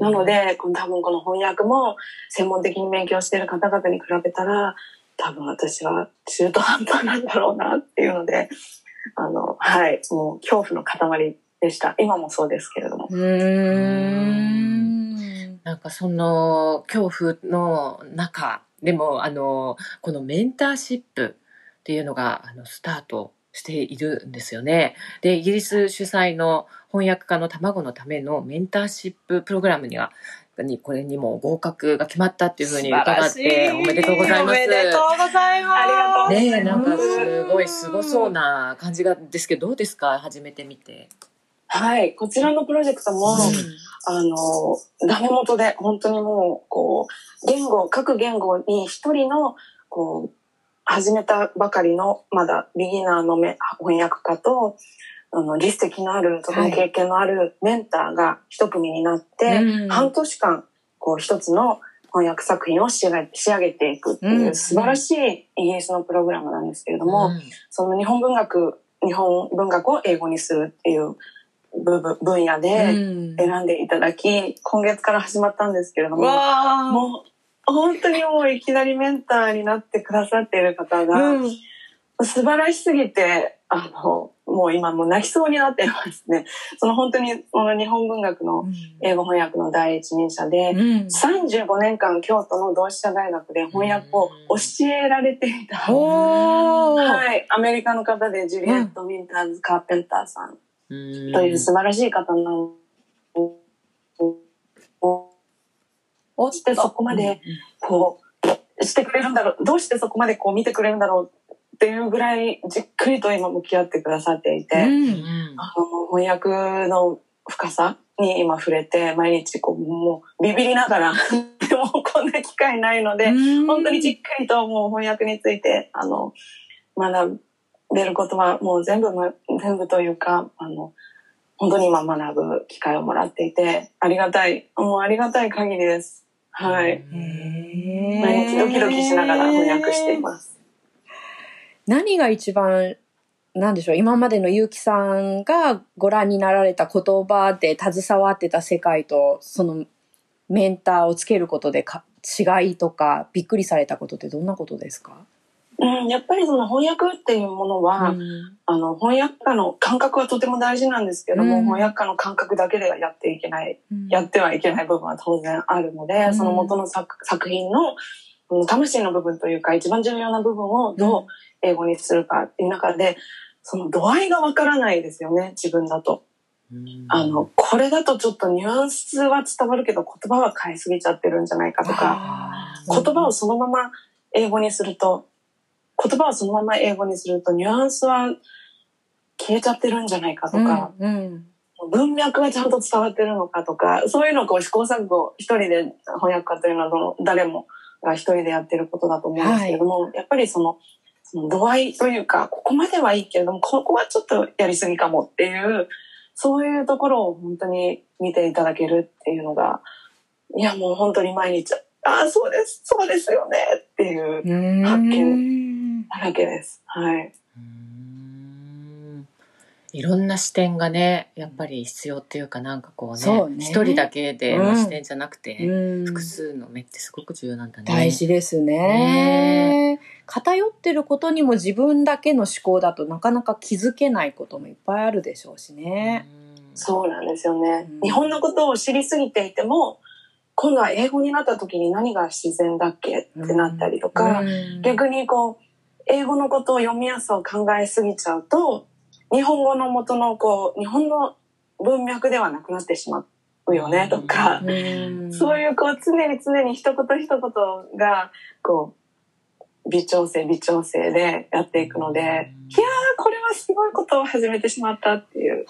C: なの、で、この多分この翻訳も専門的に勉強している方々に比べたら、多分私は中途半端なんだろうなっていうので、あの、はい、もう恐怖の塊でした。今もそうですけれども。
A: うーん
B: なんかその恐怖の中でもあのこのメンターシップっていうのがあのスタートしているんですよね。でイギリス主催の翻訳家の卵のためのメンターシッププログラムにはにこれにも合格が決まったっていうふうに伺っておめでとうございます。
A: おめでとうございます
C: ありがとうございます
B: ねえなんかすごいすごそうな感じがですけどどうですか？始めてみて。
C: はい、こちらのプロジェクトも、あの、ダメ元で、本当にもう、こう、言語、各言語に一人の、こう、始めたばかりの、まだビギナーのめ翻訳家と、あの、実績のある、とても経験のあるメンターが一組になって、
A: うん。
C: 半年間、こう、一つの翻訳作品を仕上げ仕上げていくっていううん。素晴らしいイギリスのプログラムなんですけれども、
B: うん。
C: その日本文学、日本文学を英語にするっていう部分分野で、
A: うん。
C: 選んでいただき、今月から始まったんですけれども、もう本当にもういきなりメンターになってくださっている方が、
A: うん。
C: 素晴らしすぎて、あの、もう今もう泣きそうになってますね。その本当にこの日本文学の英語翻訳の第一人者で、
A: うん。
C: 35年間京都の同志社大学で翻訳を教えられていた、
A: おー。
C: はい、アメリカの方でジュリエット・ウィンターズ・カーペンターさん
B: うん。
C: という素晴らしい方なの。どうしてそこまでこうしてくれるんだろうどうしてそこまでこう見てくれるんだろうっていうぐらいじっくりと今向き合ってくださっていて、
A: うん
C: あの翻訳の深さに今触れて毎日こうもうビビりながらで もこんな機会ないので、
A: うん
C: 本当にじっくりともう翻訳についてあの学べることはもう全部ま全部というかあの本当に今学ぶ機会をもらっていてありがたいもうありがたい限りです。はい。毎日ドキドキしながら翻訳しています。
A: 何が一番なんでしょう？今までの結城さんがご覧になられた言葉で携わってた世界とそのメンターをつけることでか違いとかびっくりされたことってどんなことですか、
C: うん、やっぱりその翻訳っていうものは、
A: うん。
C: あの翻訳家の感覚はとても大事なんですけども、
A: うん。
C: 翻訳家の感覚だけではやっていけないやってはいけない部分は当然あるので、
A: うん。
C: その元の作作品のうん魂の部分というか一番重要な部分をどう英語にするかっていう中でその度合いがわからないですよね自分だと。あのこれだとちょっとニュアンスは伝わるけど言葉は変えすぎちゃってるんじゃないかとか言葉をそのまま英語にすると言葉をそのまま英語にするとニュアンスは消えちゃってるんじゃないかとか、
A: うんうん。
C: 文脈がちゃんと伝わってるのかとかそういうのをこう試行錯誤一人で翻訳家というのはどの誰もが一人でやってることだと思うんですけれども、やっぱりそのその度合いというかここまではいいけれどもここはちょっとやりすぎかもっていうそういうところを本当に見ていただけるっていうのがいやもう本当に毎日ああそうですそうですよねっていう
A: うん。
C: 発見だらけです。はい。
B: うんいろんな視点がねやっぱり必要っていうかなんかこう
A: ね
B: ね一人だけでの視点じゃなくて、
A: うん
B: 複数の目ってすごく重要なんだね。
A: 大事ですね偏ってることにも自分だけの思考だとなかなか気づけないこともいっぱいあるでしょうしね。
B: うん
C: そうなんですよね。
A: うん
C: 日本のことを知りすぎていても、今度は英語になった時に何が自然だっけってなったりとか、
A: うん
C: 逆にこう、英語のことを読みやすさを考えすぎちゃうと、日本語の元のこう、日本の文脈ではなくなってしまうよねとか、
A: うん
C: そういうこう、常に常に一言一言が、こう、微調整微調整でやっていくので、いやー、これはすごいことを始めてしまったっていう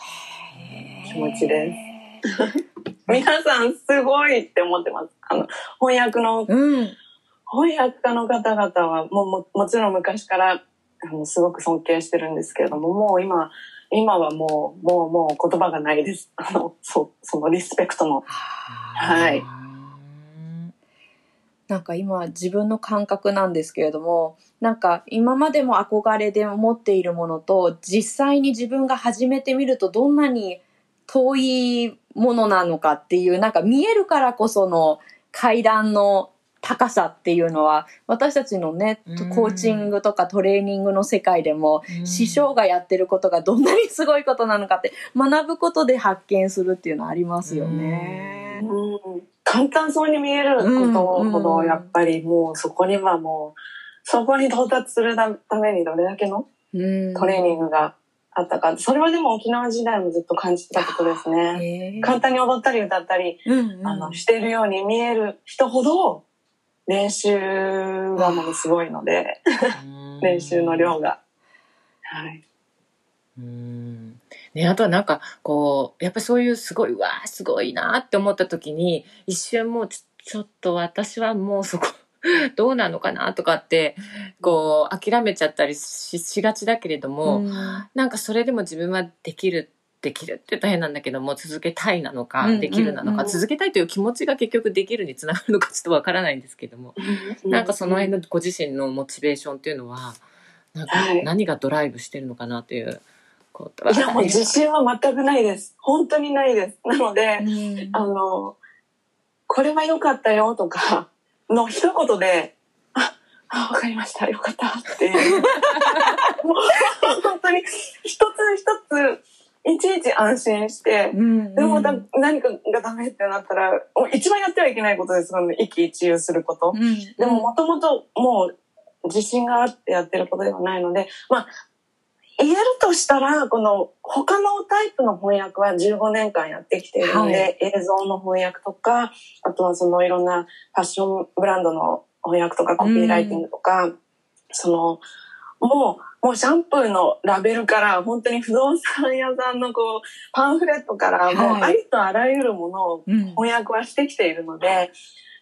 C: 気持ちです。皆さんすごいって思ってます。あの、翻訳の、
A: うん。
C: 翻訳家の方々はもももちろん昔からあのすごく尊敬してるんですけれども、もう今、今はもう、もう、もう言葉がないです。あの、そそのリスペクトの。はい
A: なんか今自分の感覚なんですけれども、なんか今までも憧れで持っているものと実際に自分が始めてみるとどんなに遠いものなのかっていうなんか見えるからこその階段の高さっていうのは私たちのね
B: うん。
A: コーチングとかトレーニングの世界でも
B: うん。
A: 師匠がやってることがどんなにすごいことなのかって学ぶことで発見するっていうのはありますよね。
C: うん、簡単そうに見えることほど、やっぱりもうそこにはもう、そこに到達するためにどれだけの
A: うん。
C: トレーニングがあったか、それはでも沖縄時代もずっと感じてたことですね。簡単に踊ったり歌ったり、
A: うんうん。
C: あの、しているように見える人ほど、練習がものすごいので、練習の量が。はい。
B: うんね、あとはなんかこうやっぱりそういうすごいうわーすごいなって思った時に一瞬もうちょちょっと私はもうそこ どうなのかなとかってこう諦めちゃったりししがちだけれども、
A: うん
B: なんかそれでも自分はできるできるって大変なんだけども続けたいなのか、
A: うん
B: できるなのか、
C: うん
B: 続けたいという気持ちが結局できるにつながるのかちょっとわからないんですけども、なんかその辺のご自身のモチベーションっていうのはなんか
C: はい
B: 何がドライブしてるのかなということはい
C: や、もう自信は全くないです。本当にないです。なので、
A: うん
C: あの、これは良かったよとかの一言で、あ、あ、わかりました。よかった。って いう。もう本当に一つ一つ、いちいち安心して、
A: うん
C: でもだ何かがダメってなったら、一番やってはいけないことです。ので、一喜一憂すること。でももともともう自信があってやってることではないので、まあ、言えるとしたら、この他のタイプの翻訳は15年間やってきているので、映像の翻訳とか、あとはそのいろんなファッションブランドの翻訳とかコピーライティングとか、その、もう、もうシャンプーのラベルから、本当に不動産屋さんのこう、パンフレットから、もう
A: はい
C: ありとあらゆるものを
A: うん
C: 翻訳はしてきているので、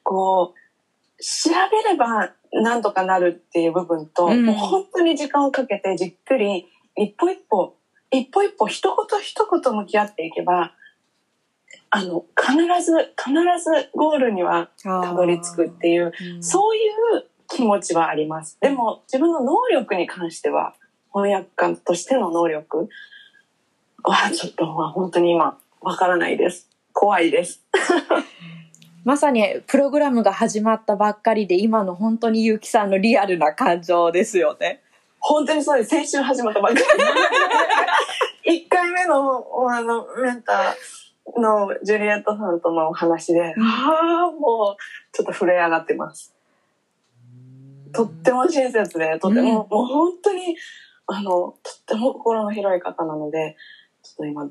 C: こう、調べればなんとかなるっていう部分と、
A: うん。
C: もう本当に時間をかけてじっくり、一歩一歩、一歩一歩、一言一言向き合っていけば、あの、必ず、必ずゴールにはたどり着くっていう、
A: うん。
C: そういう気持ちはあります。でも、自分の能力に関しては、翻訳家としての能力は、ちょっと、まあ、本当に今、わからないです。怖いです。
A: まさにプログラムが始まったばっかりで今の本当に結城さんのリアルな感情ですよね。
C: 本当にそうです。先週始まったばっかり。1回目の、あの、メンターのジュリエットさんとのお話で、ああ、もう、ちょっと震え上がってます。とっても親切で、とっても、もう本当に、あの、とっても心の広い方なので、ちょっと今、も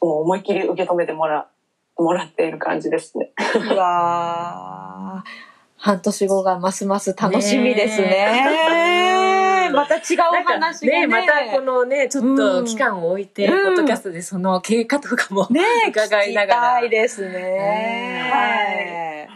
C: う思いっきり受け止めてもら、もらっている感じですね。
A: うわー半年後がますます楽しみですね。
B: ね
A: また違う話がね。
B: ね、またこのね、ちょっと期間を置いて、
A: うん
B: ポッドキャストでその経過とかも、
A: ね
B: 伺いながら
A: 聞きたいですね。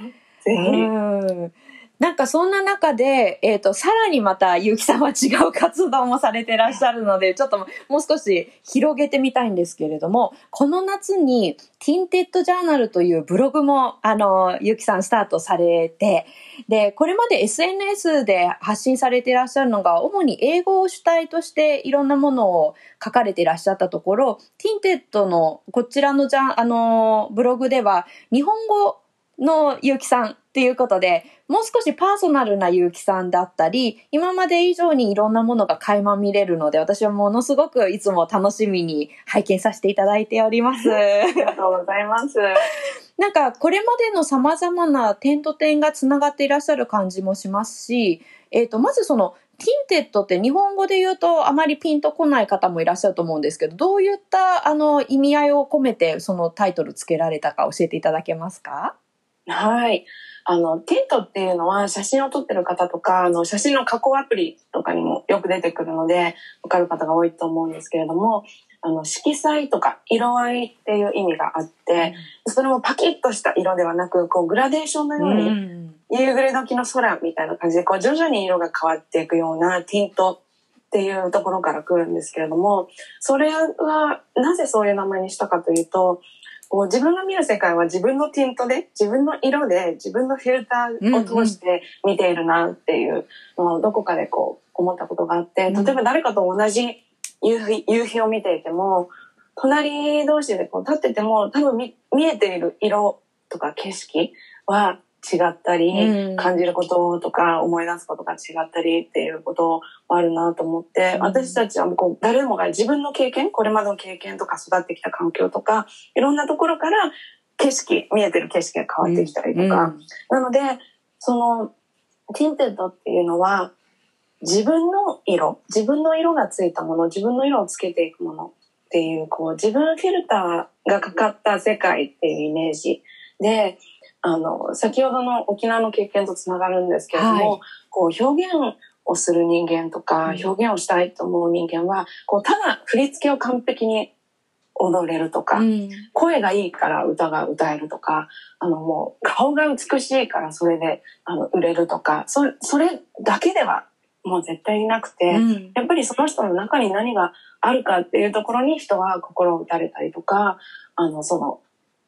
C: ぜひ。
A: うんなんかそんな中で、えっ、と、さらにまた、ゆうきさんは違う活動もされてらっしゃるので、ちょっともう少し広げてみたいんですけれども、この夏に、ティンテッドジャーナルというブログも、あの、ゆうきさんスタートされて、で、これまで SNS で発信されてらっしゃるのが、主に英語を主体としていろんなものを書かれていらっしゃったところ、 Tinted のこちらのじゃ、あの、ブログでは、日本語のゆうきさんっていうことで、もう少しパーソナルなゆうきさんだったり、今まで以上にいろんなものが垣間見れるので、私はものすごくいつも楽しみに拝見させていただいております。
C: ありがとうございます。
A: なんか、これまでの様々な点と点がつながっていらっしゃる感じもしますし、えっ、と、まずその、 Tinted って日本語で言うとあまりピンとこない方もいらっしゃると思うんですけど、どういったあの意味合いを込めてそのタイトルつけられたか教えていただけますか？
C: はい。あの、 tint っていうのは写真を撮ってる方とか、あの、写真の加工アプリとかにもよく出てくるので、わかる方が多いと思うんですけれども、あの、色彩とか色合いっていう意味があって、それもパキッとした色ではなく、こう、グラデーションのように、
A: ん
C: 夕暮れ時の空みたいな感じで、こう、徐々に色が変わっていくような tintっていうところから来るんですけれども、それは、なぜそういう名前にしたかというと、こう自分が見る世界は自分のティントで、自分の色で、自分のフィルターを通して見ているなっていうのをどこかでこう思ったことがあって、
A: うん。
C: 例えば誰かと同じ夕日夕日を見ていても、隣同士でこう立ってても多分見見えている色とか景色は違ったり、
A: うん。
C: 感じることとか思い出すことが違ったりっていうことはあるなと思って、
A: うん。
C: 私たちはこう誰もが自分の経験これまでの経験とか育ってきた環境とかいろんなところから景色見えてる景色が変わってきたりとか、なのでその Tinted っていうのは自分の色自分の色がついたもの自分の色をつけていくものっていうこう自分フィルターがかかった世界っていうイメージ。であの先ほどの沖縄の経験とつながるんですけれども、
A: はい。
C: こう表現をする人間とか
A: うん。
C: 表現をしたいと思う人間はこうただ振り付けを完璧に踊れるとか、
A: うん。
C: 声がいいから歌が歌えるとか、あのもう顔が美しいからそれであの売れるとか、そそれだけではもう絶対になくて、
A: うん。
C: やっぱりその人の中に何があるかっていうところに人は心を打たれたりとか、あのその、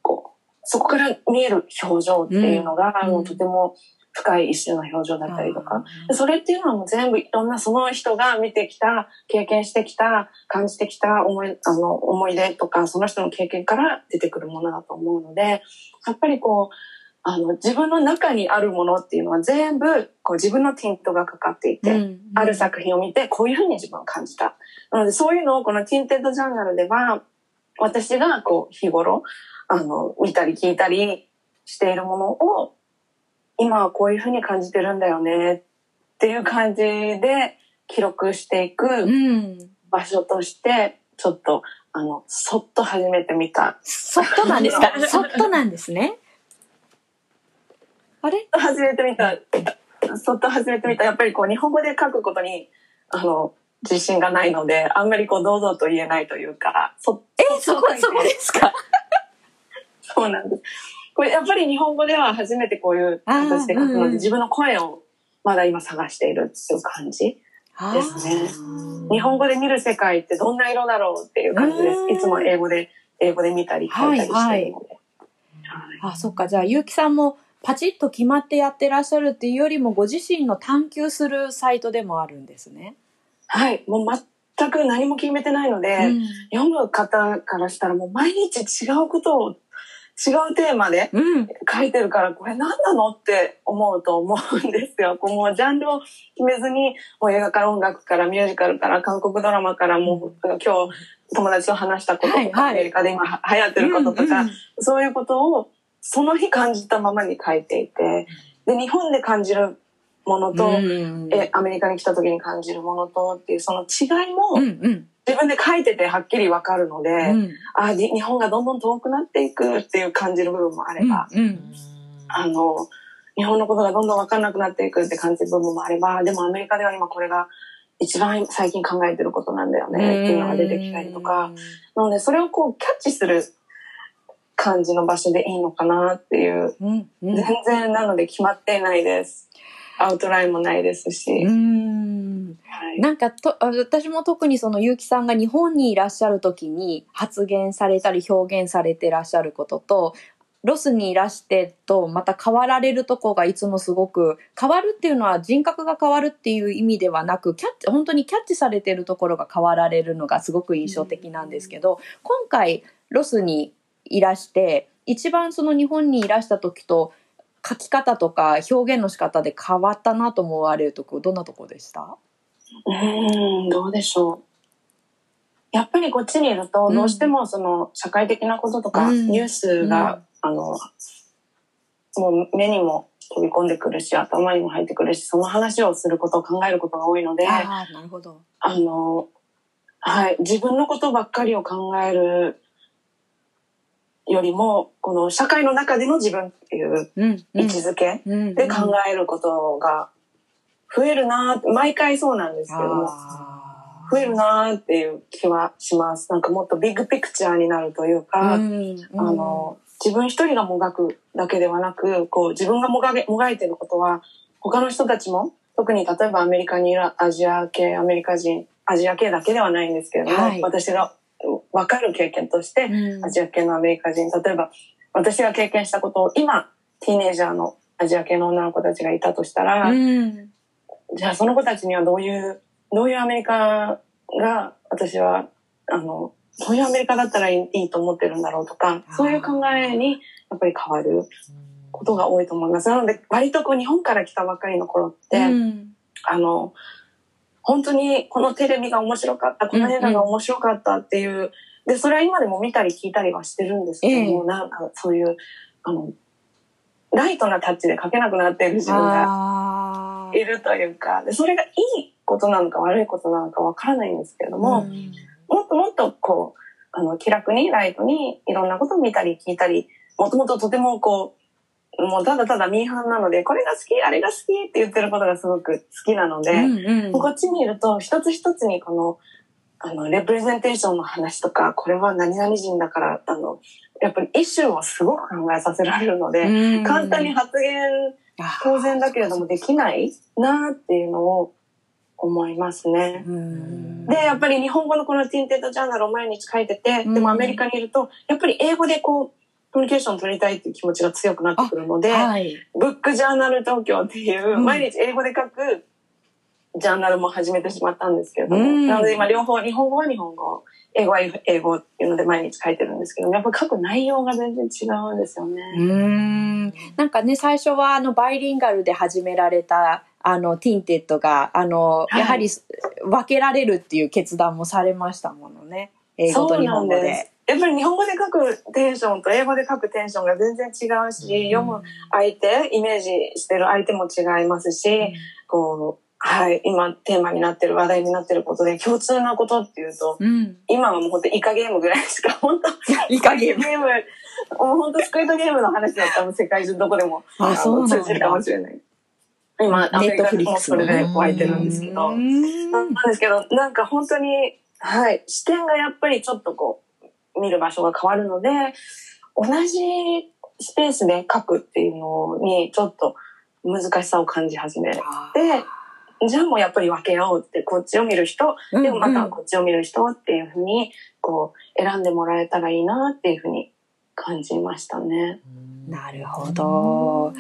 C: こう、そこから見える表情っていうのが、
A: うん。
C: もうとても深い一種の表情だったりとか、でそれっていうのはもう全部いろんなその人が見てきた、経験してきた、感じてきた思い、あの、思い出とか、その人の経験から出てくるものだと思うので、やっぱりこう、あの、自分の中にあるものっていうのは全部、こう自分のティントがかかっていて、
A: うん。
C: ある作品を見て、こういうふうに自分は感じた。なので、そういうのをこのティンテッドジャーナルでは、私がこう、日頃、あの、見たり聞いたりしているものを、今はこういうふうに感じてるんだよねっていう感じで記録していく
A: うん。
C: 場所として、ちょっと、あの、そっと始めてみた。
A: そっとなんですか？そっとなんですね？あれ？
C: 始めてみた。そっと始めてみた。やっぱりこう、日本語で書くことに、あの、自信がないので、あんまりこう、堂々と言えないというか、そ
A: え、そこ、そこですか？
C: そうなんです。これやっぱり日本語では初めてこういう形で書くので、
A: うんうん
C: 自分の声をまだ今探しているっていう感じ。ですね日本語で見る世界ってどんな色だろうっていう感じです
A: う。ん
C: いつも英語で、英語で見たり書いたりしてるので。はい
A: あ、そっか。じゃあ、ゆうきさんもパチッと決まってやってらっしゃるっていうよりも、ご自身の探求するサイトでもあるんですね。
C: はい。もう全く何も決めてないので、
A: うん
C: 読む方からしたらもう毎日違うことを、違うテーマで
A: うん。
C: 書いてるから、これ何なのって思うと思うんですよ。こうもうジャンルを決めずに、もう映画から音楽からミュージカルから韓国ドラマからもう今日友達と話したこととか、アメリカで今は流行ってることとか、そういうことをその日感じたままに書いていて、で、日本で感じるものと、
A: うん。
C: えアメリカに来た時に感じるものとっていうその違いも
A: うんうん。
C: 自分で書いててはっきりわかるので、
A: うん。
C: あに日本がどんどん遠くなっていくっていう感じる部分もあれば、
A: うん。
C: あの日本のことがどんどんわかんなくなっていくって感じる部分もあればでもアメリカでは今これが一番最近考えてることなんだよねっていうのが出てきたりとか、なのでそれをこうキャッチする感じの場所でいいのかなっていう
A: うん。うん。
C: 全然なので決まっていないですアウトラインもないですし、
A: うん。
C: はい。
A: なんかとあ私も特にその結城さんが日本にいらっしゃる時に発言されたり表現されてらっしゃることとロスにいらしてとまた変わられるとこがいつもすごく変わるっていうのは人格が変わるっていう意味ではなくキャッチ本当にキャッチされてるところが変わられるのがすごく印象的なんですけど、今回ロスにいらして一番その日本にいらした時と書き方とか表現の仕方で変わったなと思われるとこどんなとこでした？
C: うーん、どうでしょう。やっぱりこっちにいると、
A: うん
C: どうしてもその社会的なこととか、
A: うん
C: ニュースが、あの、もう目にも飛び込んでくるし、頭にも入ってくるし、その話をすることを考えることが多いので、あ
A: ああなるほど。
C: の、はい、自分のことばっかりを考えるよりも、この社会の中での自分っていう
A: うん
C: 位置づけ
A: うん。
C: で考えることが増えるな毎回そうなんですけども、
A: あ
C: 増えるなーっていう気はします。なんかもっとビッグピクチャーになるというか、
A: うん。
C: あの、自分一人がもがくだけではなく、こう自分がもがげもがいてることは、他の人たちも、特に例えばアメリカにいるアジア系、アメリカ人、アジア系だけではないんですけれども、
A: はい。
C: 私が分かる経験として、
A: うん。
C: アジア系のアメリカ人、例えば私が経験したことを今、ティーネイジャーのアジア系の女の子たちがいたとしたら、
A: うん。
C: じゃあその子たちにはどういう、どういうアメリカが私は、あの、どういうアメリカだったらいいと思ってるんだろうとかそういう考えにやっぱり変わることが多いと思います。なので、割とこう日本から来たばかりの頃って、
A: うん。
C: あの、本当にこのテレビが面白かった、この映画が面白かったっていう、で、それは今でも見たり聞いたりはしてるんですけども、
A: ええ。
C: なんかそういう、あの、ライトなタッチで書けなくなっている自分がいるというか、でそれがいいことなのか悪いことなのかわからないんですけれども、
A: うん。
C: もっともっとこう、あの、気楽にライトにいろんなことを見たり聞いたり、もともととてもこう、もうただただミーハンなので、これが好き、あれが好きって言ってることがすごく好きなので、
A: うんうん。
C: こっちにいると一つ一つにこの、あの、レプレゼンテーションの話とか、これは何々人だから、あの、やっぱりイシューをすごく考えさせられるので、
A: うん。
C: 簡単に発言
A: あ
C: 当然だけれどもできないなっていうのを思いますね。
A: うん。
C: で、やっぱり日本語のこのティンテッドジャーナルを毎日書いてて、
A: うん。
C: でもアメリカにいると、やっぱり英語でこう、コミュニケーションを取りたいっていう気持ちが強くなってくるので、
A: はい
C: ブックジャーナル東京っていう、
A: うん
C: 毎日英語で書くジャーナルも始めてしまったんですけれども、
A: うん
C: なので今両方、日本語は日本語、英語は英語っていうので毎日書いてるんですけど、やっぱり書く内容が全然違うんですよね。
A: うんんなんかね、最初はあのバイリンガルで始められたあの Tinted が、あの、
C: はい
A: やはり分けられるっていう決断もされましたものね。英語と日本語で。
C: やっぱり日本語で書くテンションと英語で書くテンションが全然違うし、読む相手、イメージしてる相手も違いますし、こう、はい、今テーマになってる、話題になってることで共通なことっていうと、
A: うん。
C: 今はもう本当イカゲームぐらいしか、本当
A: イカゲーム。
C: ゲーム、もう本当スクイードゲームの話だったら世界中どこでも
A: あそう
C: 通じるかもしれない。今、アメリカでもそれで湧いてるんですけど。
A: うん
C: なんですけど、なんか本当に、はい、視点がやっぱりちょっとこう、見る場所が変わるので、同じスペースで書くっていうのにちょっと難しさを感じ始めて、じゃあもうやっぱり分けようって、こっちを見る人、
A: うん
C: でもまたこっちを見る人っていうふうに、こう、選んでもらえたらいいなっていうふうに感じましたね。
A: なるほど。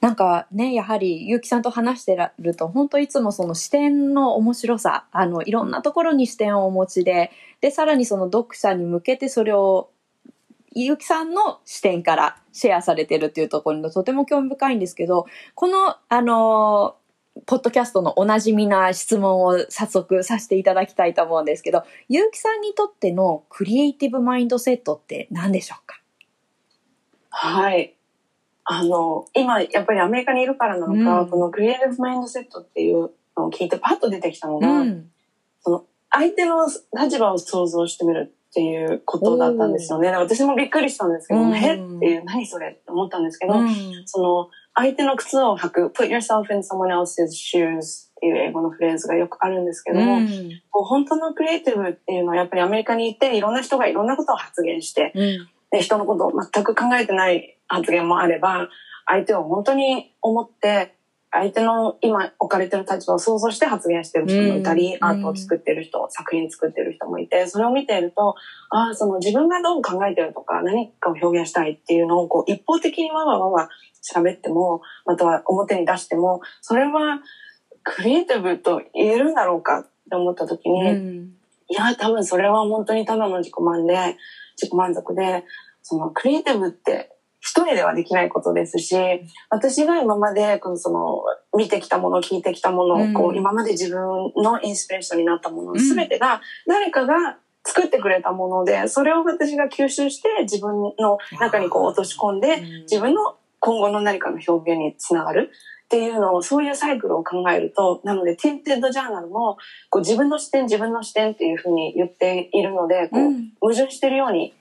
A: なんかね、やはり結城さんと話してると、本当いつもその視点の面白さ、あの、いろんなところに視点をお持ちで、で、さらにその読者に向けてそれを、結城さんの視点からシェアされてるっていうところにとても興味深いんですけど、この、あの、ポッドキャストのおなじみな質問を早速させていただきたいと思うんですけど、結城さんにとってのクリエイティブマインドセットって何でしょうか？
C: はい。あの、今、やっぱりアメリカにいるからなのか、
A: うん
C: このクリエイティブマインドセットっていうのを聞いてパッと出てきたのが、
A: うん。
C: 相手の立場を想像してみるっていうことだったんですよね。私もびっくりしたんですけど、
A: うん。
C: え？っていう、何それって思ったんですけど、
A: うん。
C: その、相手の靴を履く、put yourself in someone else's shoes っていう英語のフレーズがよくあるんですけども、
A: うん。
C: こう本当のクリエイティブっていうのはやっぱりアメリカに行っていろんな人がいろんなことを発言して、
A: うん。
C: で人のことを全く考えてない発言もあれば相手を本当に思って相手の今置かれてる立場を想像して発言してる人もいたり、
A: うん
C: アートを作ってる人、作品作ってる人もいてそれを見ているとああその自分がどう考えてるとか何かを表現したいっていうのをこう一方的にわわわわ喋ってもまたは表に出してもそれはクリエイティブと言えるんだろうかって思った時に、
A: うん。
C: いや、多分それは本当にただの自己満で、自己満足で、そのクリエイティブって一人ではできないことですし、私が今までこのその見てきたもの、聞いてきたもの、
A: うん
C: こう今まで自分のインスピレーションになったもの、
A: うん。
C: すべてが誰かが作ってくれたもので、それを私が吸収して自分の中にこう落とし込んで、自分の今後の何かの表現につながる。っていうのをそういうサイクルを考えるとなのでティンテッドジャーナルもこう自分の視点自分の視点っていうふうに言っているのでこう、
A: うん。
C: 矛盾してるように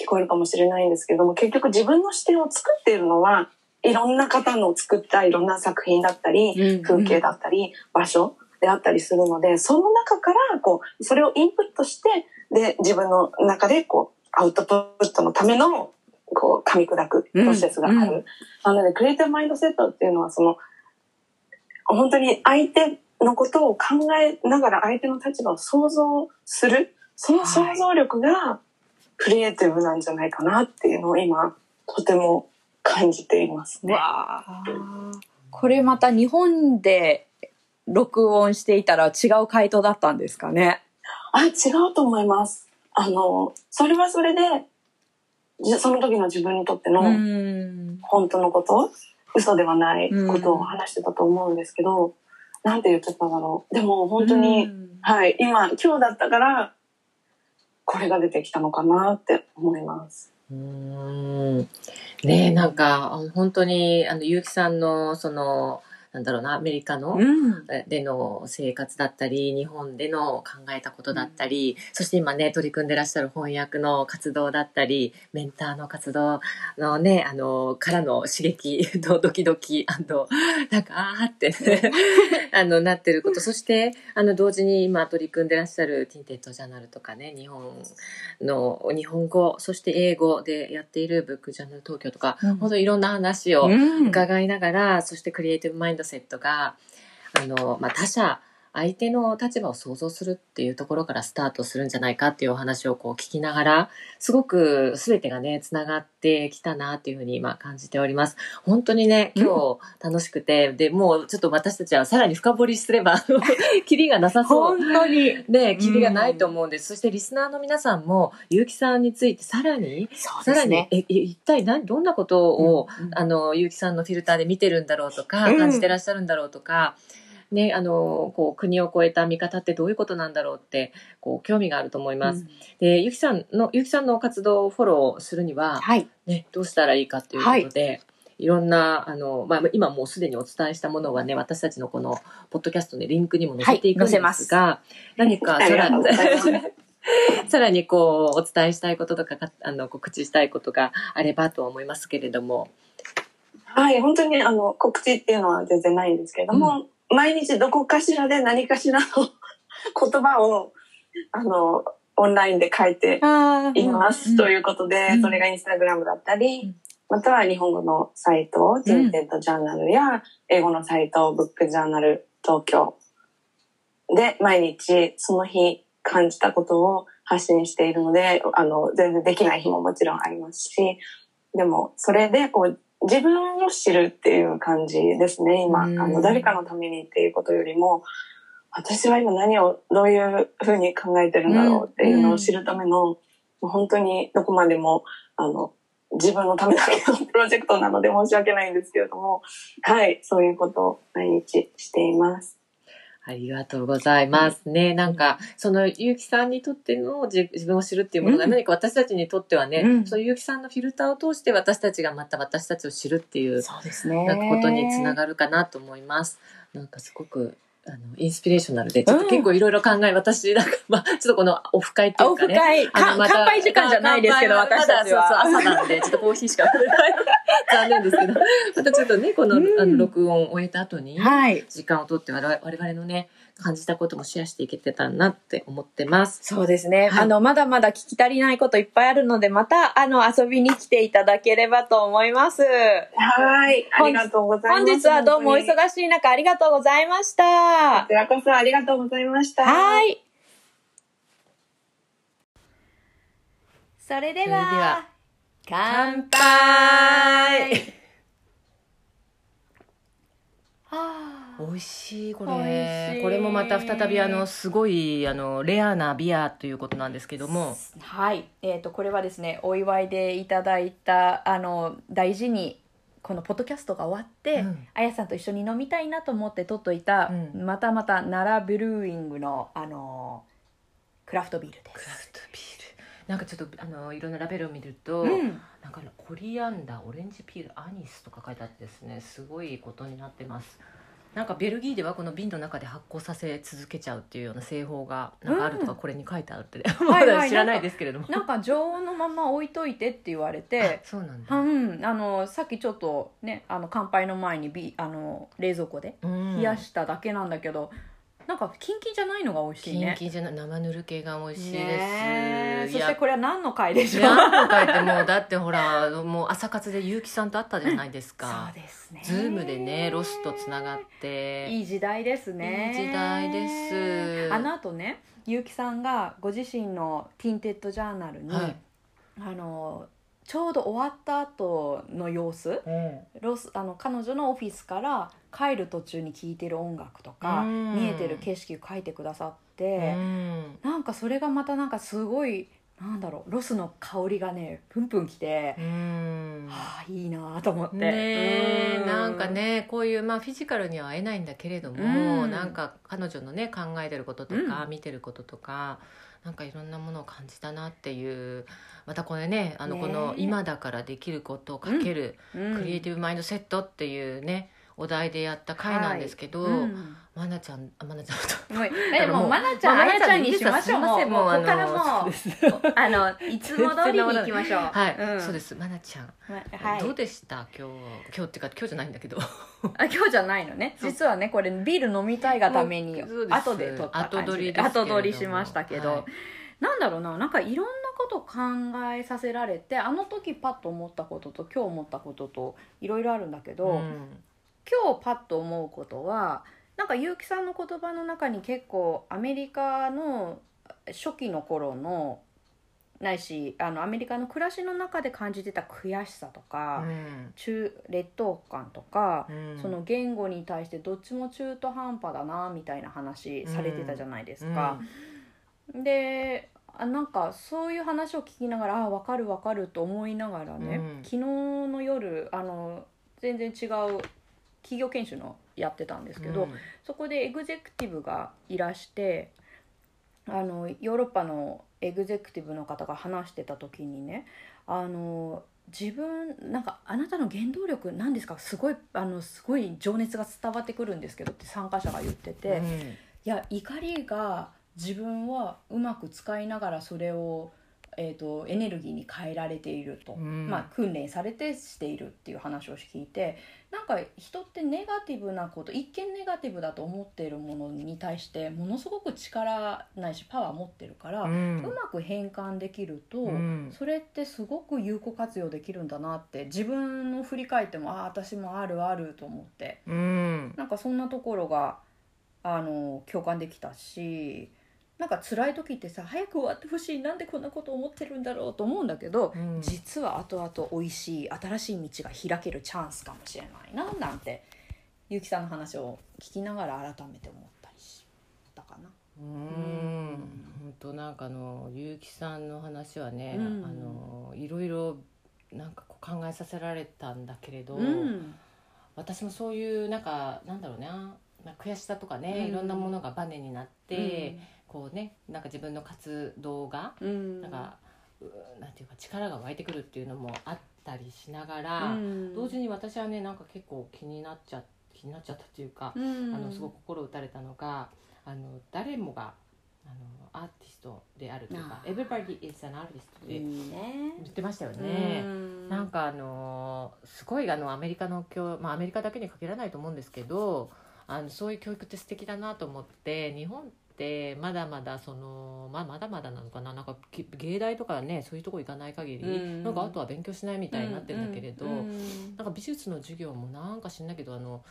C: 聞こえるかもしれないんですけども結局自分の視点を作っているのはいろんな方の作ったいろんな作品だったり
A: うん
C: 風景だったり場所であったりするのでその中からこうそれをインプットしてで自分の中でこうアウトプットのためのこう噛み砕くプロセスがある。
A: うん。うん
C: なのでクリエイティブマインドセットっていうのはその本当に相手のことを考えながら相手の立場を想像する。その想像力がクリエイティブなんじゃないかなっていうのを今とても感じていますね。
A: わあこれまた日本で録音していたら違う回答だったんですかね。
C: あ、違うと思います。あの、それはそれで、じその時の自分にとっての
A: ん。
C: 本当のこと、嘘ではないことを話してたと思うんですけど、なんて言ってたんだろう。でも本当に、はい、今、今日だったから、これが出てきたのかなって思います。
B: うんねえなんか本当にあの結城さんのそのなんだろうなアメリカの、
A: うん。
B: での生活だったり日本での考えたことだったり、そして今ね取り組んでらっしゃる翻訳の活動だったりメンターの活動のねあのからの刺激の ドキドキなんかあーってね あのなってること。そしてあの同時に今取り組んでらっしゃるティンテッドジャーナルとかね日本の日本語そして英語でやっているブックジャーナル東京とか、
A: うん。
B: 本当いろんな話を
A: うん。
B: 伺いながら、そしてクリエイティブマインドセットがあの、まあ、他者相手の立場を想像するっていうところからスタートするんじゃないかっていうお話をこう聞きながら、すごく全てがね、つながってきたなっていうふうに今感じております。本当にね、今日楽しくて、で、もうちょっと私たちはさらに深掘りすれば、キリがなさそう。
A: 本当に。
B: ね、キリがないと思うんです。そしてリスナーの皆さんも、ゆうきさんについてさらに、
A: そう
B: さらに。え、え一体何、どんなことを、
A: うん
B: あの、ゆうきさんのフィルターで見てるんだろうとか、
A: うん
B: 感じてらっしゃるんだろうとか、ね、あの、こう、国を越えた見方ってどういうことなんだろうって、こう、興味があると思います。で、ゆきさんの、ゆきさんの活動をフォローするには、
A: はい。
B: ね、どうしたらいいかということで、い、ろんな、あの、まあ、今もうすでにお伝えしたものはね、私たちのこの、ポッドキャストのリンクにも載せていくんで
A: ますす
B: が、何かさら
C: ありがとうございます
B: さらにこう、お伝えしたいこととか、かあの、告知したいことがあればと思いますけれども。
C: はい、本当にあの告知っていうのは全然ないんですけれども、毎日どこかしらで何かしらの 言葉をあのオンラインで書いて
A: あ
C: います、ということで、
A: うん。
C: それがインスタグラムだったり、
B: うん。
C: または日本語のサイト、ジンテントジャーナルや、英語のサイト、ブックジャーナル東京で毎日その日感じたことを発信しているので、あの、全然できない日ももちろんありますし、でもそれでこう自分を知るっていう感じですね、今。あ
B: うん
C: の、誰かのためにっていうことよりも、私は今何をどういうふうに考えてるんだろうっていうのを知るための、もう本当にどこまでもあの自分のためだけのプロジェクトなので申し訳ないんですけれどもはいそういうことを毎日しています。
B: ありがとうございます。ね、なんか、その、ゆうきさんにとっての自自分を知るっていうものが、
A: うん
B: 何か私たちにとってはね、
A: うん
B: そういうゆうきさんのフィルターを通して私たちがまた私たちを知るっていう、
A: そうですね。
B: なんかことにつながるかなと思います。なんかすごく、あの、インスピレーショナルで、ちょっと結構いろいろ考え、私、なんか、まあ、ちょっとこのオフ会っていうかね。
A: フ会、か
B: あのまた
A: 乾杯時間じゃないですけど、私たちは。
B: そうそう、朝なんで、ちょっとコーヒーしか。残念ですけど、またちょっとね、この、
A: うん
B: あの録音を終えた後に、
A: はい。
B: 時間をとって我々のね、感じたこともシェアしていけてたらなって思ってます。
A: そうですね。
B: はい
A: あの、まだまだ聞き足りないこといっぱいあるので、また、あの、遊びに来ていただければと思います。
C: はいありがとうございます。
A: 本日はどうもお忙しい中ありがとうございました
C: こ。ちらこそありがとうございました。
A: はい。それで
B: は
A: は、乾
B: 乾
A: 杯はあ
B: 美味しいこれ。これもまた再びあのすごいあのレアなビアということなんですけども。
A: はい、えー、とこれはですねお祝いでいただいたあの大事にこのポッドキャストが終わって、
B: うん。
A: あやさんと一緒に飲みたいなと思って取っといた、
B: うん。
A: またまた奈良ブルーイングのあのクラフトビールです。
B: クラフトビールなんかちょっとあのいろんなラベルを見ると、
A: うん。
B: なんかコリアンダーオレンジピールアニスとか書いてあってですねすごいことになってます。なんかベルギーではこの瓶の中で発酵させ続けちゃうっていうような製法がなんかあるとか
A: うん。
B: これに書いてあるって、
A: はいはい。
B: まだ知らないですけれども。
A: なんか常温のまま置いといてって言われ
B: あ
A: て、
B: そうなんだ、
A: うん、あのさっきちょっとねあの乾杯の前にビあの冷蔵庫で
B: うん。
A: 冷やしただけなんだけど、なんかキンキンじゃないのが美味しい
B: キン
A: ね。
B: キンじゃない生ぬる系が美味しいです、
A: そしてこれは何の回でしょう？
B: 何と書いてもうだってほら もう朝活で結城さんと会ったじゃないですか。
A: そうですね。
B: ズームでねロスとつながって。
A: いい時代ですね。
B: いい時代です。
A: あの後ね結城さんがご自身のティンテッドジャーナルに、
B: はい。
A: あのちょうど終わった後の様子。ロスあの彼女のオフィスから帰る途中に聴いてる音楽とか
B: うん。
A: 見えてる景色を書いてくださっ
B: う
A: て、
B: ん。
A: なんかそれがまたなんかすごいなんだろうロスの香りがねプンプンきて、
B: うん。
A: はあいいなと思って。
B: ねえ
A: う
B: なんかねこういうまあフィジカルには会えないんだけれども、
A: うん。
B: なんか彼女のね考えてることとか、見てることとかなんかいろんなものを感じたなっていうまたこれねあの
A: ね
B: この今だからできることをかける、
A: うん。
B: クリエイティブマインドセットっていうねお題でやった回なんですけど、
A: うん。
B: まなちゃんあまなちゃんと。
A: もうえもうまなちゃん、
B: まあ
A: あやちゃんにしましょう。もう、もうここから
B: あの
A: もう、あの、いつも通りに行きましょう。
B: はい、
A: ん。
B: そうです。まなちゃん、
A: まはい。
B: どうでした？今日今日っていうか今日じゃないんだけど。
A: あ今日じゃないのね。実はね、これビール飲みたいがために後で撮った
B: 後撮り
A: 後撮りしましたけど、
B: はい。
A: なんだろうな、なんかいろんなこと考えさせられて、あの時パッと思ったことと今日思ったことといろいろあるんだけど、
B: うん
A: 今日パッと思うことはなんか結城さんの言葉の中に結構アメリカの初期の頃のないしあのアメリカの暮らしの中で感じてた悔しさとか、
B: うん。
A: 中劣等感とか、
B: うん。
A: その言語に対してどっちも中途半端だなみたいな話されてたじゃないですか。であなんかそういう話を聞きながらあ分かる分かると思いながらね、
B: うん。
A: 昨日の夜あの全然違う企業研修のやってたんですけど、
B: うん。
A: そこでエグゼクティブがいらしてあのヨーロッパのエグゼクティブの方が話してた時にねあの自分なんかあなたの原動力なんですか？すごいあのすごい情熱が伝わってくるんですけどって参加者が言ってて、いや怒りが自分はうまく使いながらそれを、えー、とエネルギーに変えられていると、
B: うん。
A: まあ、訓練されてしているっていう話を聞いてなんか人ってネガティブなこと一見ネガティブだと思っているものに対してものすごく力ないしパワー持ってるから、
B: う
A: うんまく変換できると、
B: うん。
A: それってすごく有効活用できるんだなって自分の振り返ってもああ私もあるあると思って。
B: うん。
A: なんかそんなところがあの共感できたしなんか辛い時ってさ早く終わってほしい。なんでこんなこと思ってるんだろうと思うんだけど、
B: うん。
A: 実は後々美味しい新しい道が開けるチャンスかもしれないななんて結城さんの話を聞きながら改めて思ったりしたかな。
B: うん。本当なんかあの結城さんの話はね、
A: うん。
B: あのいろいろなんかこう考えさせられたんだけれど、
A: うん。
B: 私もそういうなんかなんだろうななんか悔しさとかね、
A: うん。
B: いろんなものがバネになって、こうねなんか自分の活動が
A: うん。
B: なんか、うなんていうか力が湧いてくるっていうのもあったりしながら、
A: うん。
B: 同時に私はねなんか結構気になっちゃ気になっちゃったっていうか、
A: うん。
B: あのすごく心打たれたのがあの誰もがあのアーティストであるというか
A: あ「
B: Everybody is an artist」って言ってましたよね。
A: うん。
B: なんかあのすごいあのアメリカの教まあアメリカだけに限らないと思うんですけどあのそういう教育って素敵だなと思って日本ってまだまだその、まあ、まだまだなのかな。なんかき芸大とかねそういうとこ行かない限り、
A: うん。
B: なんかあとは勉強しないみたいになってるんだけれど、
A: うん。うん。
B: なんか美術の授業もなんか知んないけどあの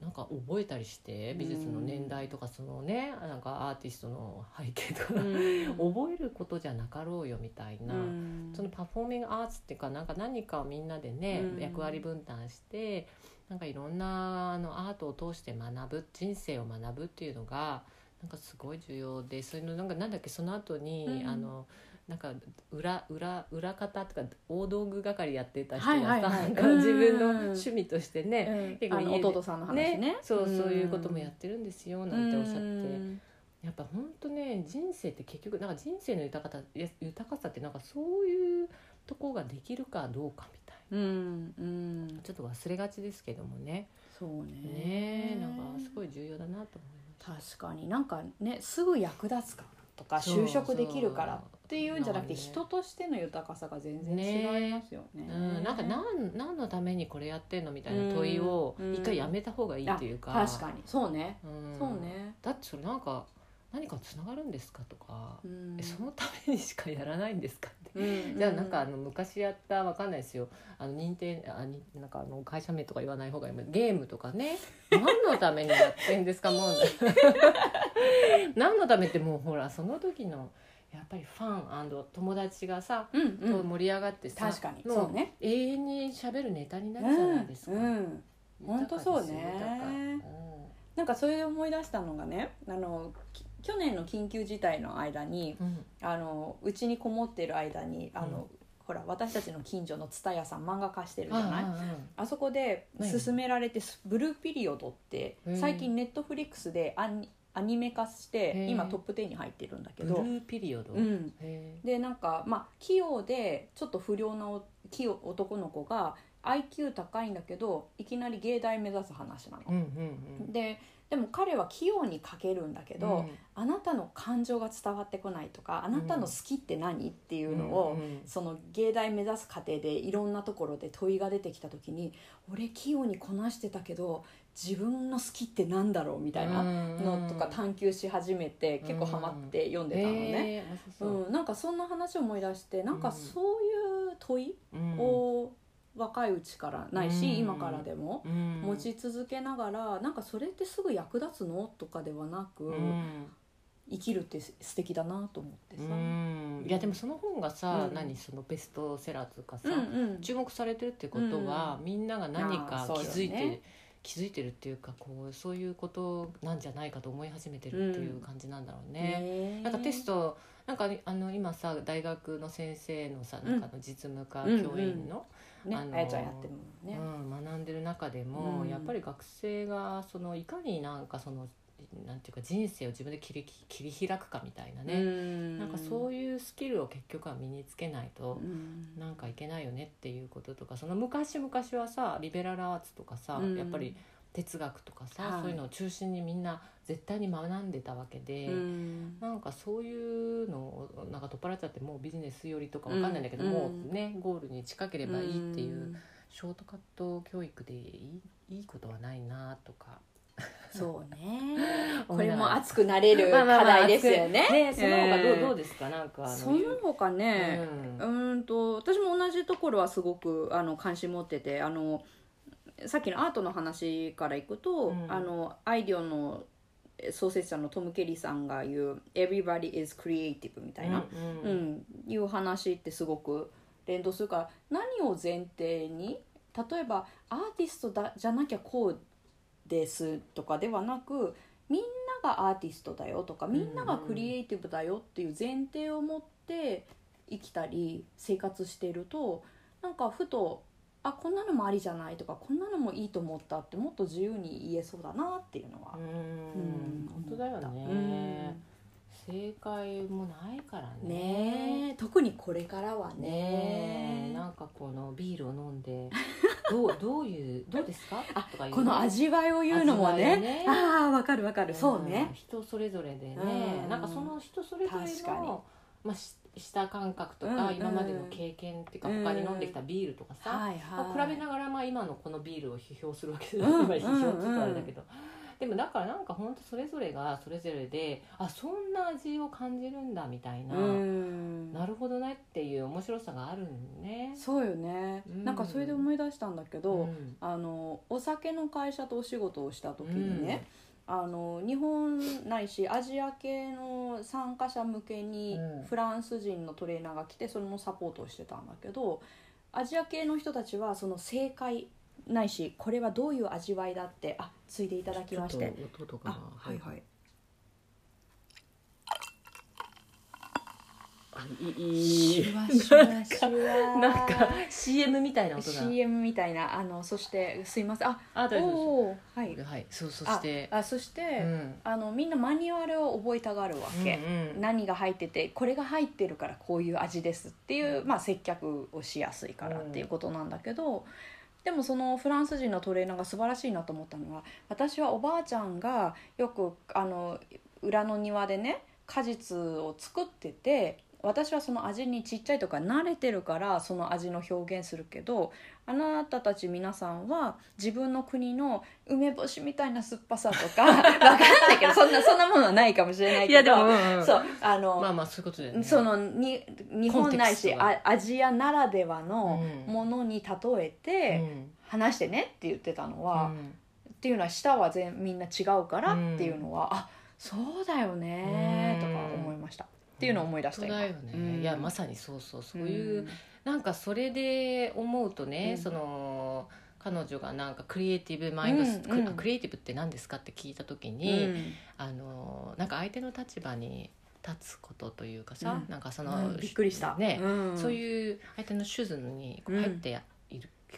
B: なんか覚えたりして美術の年代とかそのねなんかアーティストの背景とか、
A: うん。
B: 覚えることじゃなかろうよみたいな。
A: うん。
B: そのパフォーミングアーツっていうかなんか何かをみんなでね、
A: うん。
B: 役割分担してなんかいろんなあのアートを通して学ぶ人生を学ぶっていうのがなんかすごい重要でそういうのなんかなんだっけその後に、
A: うん。
B: あのなんか裏裏裏方とか大道具係やってた人
A: はい
B: がさ、
A: はいはい。
B: なんか自分の
A: うん
B: 趣味としてね、
A: うん。あの
B: 家で
A: 弟さんの話ね。
B: そう
A: うん。
B: そういうこともやってるんですよなんておっしゃって。
A: うん。
B: やっぱ本当ね人生って結局なんか人生の豊かさ豊かさってなんかそういうとこができるかどうかみたい
A: うんうん。
B: なちょっと忘れがちですけどもね。
A: そうね。
B: ねえなんかすごい重要だなと思いま
A: 確かに。なんかねすぐ役立つからとか就職できるからっていうんじゃなくて人としての豊かさが全然違いますよね。
B: す、うん、なんか何何のためにこれやってんのみたいな問いを
A: うん。
B: 一回やめた方がいいっていうか、
A: あ確かに。そうね、
B: うん。
A: そうね、
B: だってそれなんか何かつながるんですか？とか、
A: うん
B: えそのためにしかやらないんですか？って。
A: うん
B: じゃあなんかあの昔やったわかんないですよ。あの認定あになんかあの会社名とか言わない方がいい。ゲームとかね。何のためにやってんですか？もう。何のためってもうほらその時のやっぱりファン友達がさ、
A: うんうん。
B: と盛り上がってさ
A: 確かに。
B: も
A: そうね。
B: 永遠に喋るネタになるじゃないですか、
A: うん。うん本当そうね。
B: 豊かです豊か
A: なんかそれで思い出したのがねあのき去年の緊急事態の間に
B: うん。うん
A: あのうちにこもってる間にあの、
B: うん
A: ほら私たちの近所の蔦屋さん漫画貸してるじゃない？
B: あ
A: あそこで
B: 何？
A: 勧められて「ブルーピリオド」って
B: へー。
A: 最近ネットフリックスでアニアニメ化し
B: へー。
A: て今トップ10に入ってるんだけ
B: ブル
A: ど、
B: ーピリオド、
A: うん、
B: へ
A: でなんかまあ器用でちょっと不良なお器用男の子が IQ 高いんだけどいきなり芸大目指す話なの。
B: ーうんうん。
A: ででも彼は器用に書けるんだけ
B: うん
A: ど、
B: うん。
A: あなたの感情が伝わってこないとかあなたの好きって何っていうのを、
B: うん。うん。
A: その芸大目指す過程でいろんなところで問いが出てきた時に俺器用にこなしてたけど自分の好きってなんだろうみたいなのとか探求し始めて結構ハマって読んでたのね。
B: う
A: う。ん、なんかそんな話を思い出してなんかそういう問い
B: うん。
A: を若いうちからないし、
B: うん。
A: 今からでも。
B: うん。
A: 持ち続けながらなんかそれってすぐ役立つの？とかではなく、
B: うん。
A: 生きるって素敵だなと思ってさ。
B: うん。いやでもその本がさ、
A: うん。
B: 何？そのベストセラーとかさ、
A: うんうん。
B: 注目されてるってことは、みんなが何か気づいて、
A: ね
B: 気づいてるっていうかこうそういうことなんじゃないかと思い始めてるっていう感じなんだろうね。
A: ね
B: なんかテストなんかあの今さ大学の先生のさなんかの実務家
A: うん。
B: 教員の、
A: ね
B: あ
A: やちゃんやってるもんね。
B: うん、学んでる中でも、
A: うん。
B: やっぱり学生がそのいかになんかそのなんていうか人生を自分で切り切り開くかみたいなね、
A: ね
B: なんかそういうスキルを結局は身につけないと
A: うん。
B: なんかいけないよねっていうこととかその昔々はさリベラルアーツとかさ、
A: うん。
B: やっぱり哲学とかさ、
A: はい。
B: そういうのを中心にみんな絶対に学んでたわけで。
A: うん。
B: なんかそういうのをなんか取っ払っちゃってもうビジネス寄りとかわかんないんだけど、
A: うん。
B: もうねゴールに近ければいいっていうショートカット教育でいいいいことはないなとか。
A: そうね。これも熱くなれる課題ですよね。
B: ねその他どう,、
A: えー
B: どうですか？なんか
A: その他ね、
B: う
A: うんん、と私も同じところはすごくあの関心持っててあのさっきのアートの話からいくと、
B: うん。
A: あのアイディオの創設者のトム・ケリーさんが言う「Everybody is creative」みたいな、
B: うん
A: うん。いう話ってすごく連動するから何を前提に例えばアーティストだじゃなきゃこうですとかではなくみんながアーティストだよとかみんながクリエイティブだよっていう前提を持って生きたり生活しているとなんかふとあこんなのもありじゃないとかこんなのもいいと思ったってもっと自由に言えそうだなっていうのは。
B: う。ん
A: うん。
B: 本当だよね、
A: うん。
B: 正解もないからね。
A: ねえ。特にこれからは
B: ね。
A: ね
B: え。なんかこのビールを飲んで どうどういうどうですか？
A: あ
B: とか
A: この味わいを言うのもね。
B: ね。
A: ああわかるわかる、そう
B: うん
A: ね
B: 人それぞれでね、
A: うん。
B: なんかその人それぞれ
A: 確かに。
B: の、まあ、し舌感覚とか、今までの経験っていうか他に飲んできたビールとかさ、
A: はい
B: まあ、比べながらまあ今のこのビールを批評するわけです、
A: うん
B: 今批評って言うとあれだけど、でもだからなんか本当それぞれがそれぞれであそんな味を感じるんだみたいな、
A: うん。
B: なるほどねっていう面白さがあるんね。
A: そうよね、
B: うん。
A: なんかそれで思い出したんだけど、
B: うん。
A: あのお酒の会社とお仕事をした時にね、あの日本ないしアジア系の参加者向けに
B: うん。
A: フランス人のトレーナーが来てそれのサポートをしてたんだけどアジア系の人たちはその正解ないしこれはどういう味わいだってあついでいただきまして。
B: ちょっと音とかな
A: あはいはい
B: いいいい
A: シュワシュワシュワ
B: なんか CM みたいな音が
A: CM みたいなあのそしてすいません。あ
B: あ大丈
A: はい。
B: はいそうそして。
A: ああそして、
B: うん。
A: あのみんなマニュアルを覚えたがるわけ、
B: うんうん。
A: 何が入っててこれが入ってるからこういう味ですっていう、
B: うん。
A: まあ、接客をしやすいからっていうことなんだけど、でもそのフランス人のトレーナーが素晴らしいなと思ったのは私はおばあちゃんがよくあの裏の庭でね果実を作ってて私はその味にちっちゃいとか慣れてるからその味の表現するけどあなたたち皆さんは自分の国の梅干しみたいな酸っぱさとか わかんないけどそんなそんなものはないかもしれないけど
B: うんうん。
A: そうあの、
B: まあまあそういうことだよね。
A: そのに日本ないし
B: コンテクストが。
A: あアジアならではの
B: うん。
A: ものに例え
B: う
A: て
B: ん。
A: 話してねって言ってたのは、
B: うん。
A: っていうのは舌は全みんな違うからっていうのは、あそうだよねとか思いました、っていうのを思い出した
B: 本当だよね、
A: うん。
B: いやまさにそうそうそう。いう、
A: ん。
B: なんかそれで思うとね、
A: うん。
B: その彼女がなんかクリエイティブマインド、
A: うん。
B: ク
A: うん。
B: クリエイティブって何ですかって聞いた時
A: う
B: に、
A: ん。
B: あのなんか相手の立場に立つことというかさ、
A: うん。
B: なんかその、
A: うん。びっくりした、
B: ね、
A: うん、
B: そういう相手のシューズに入って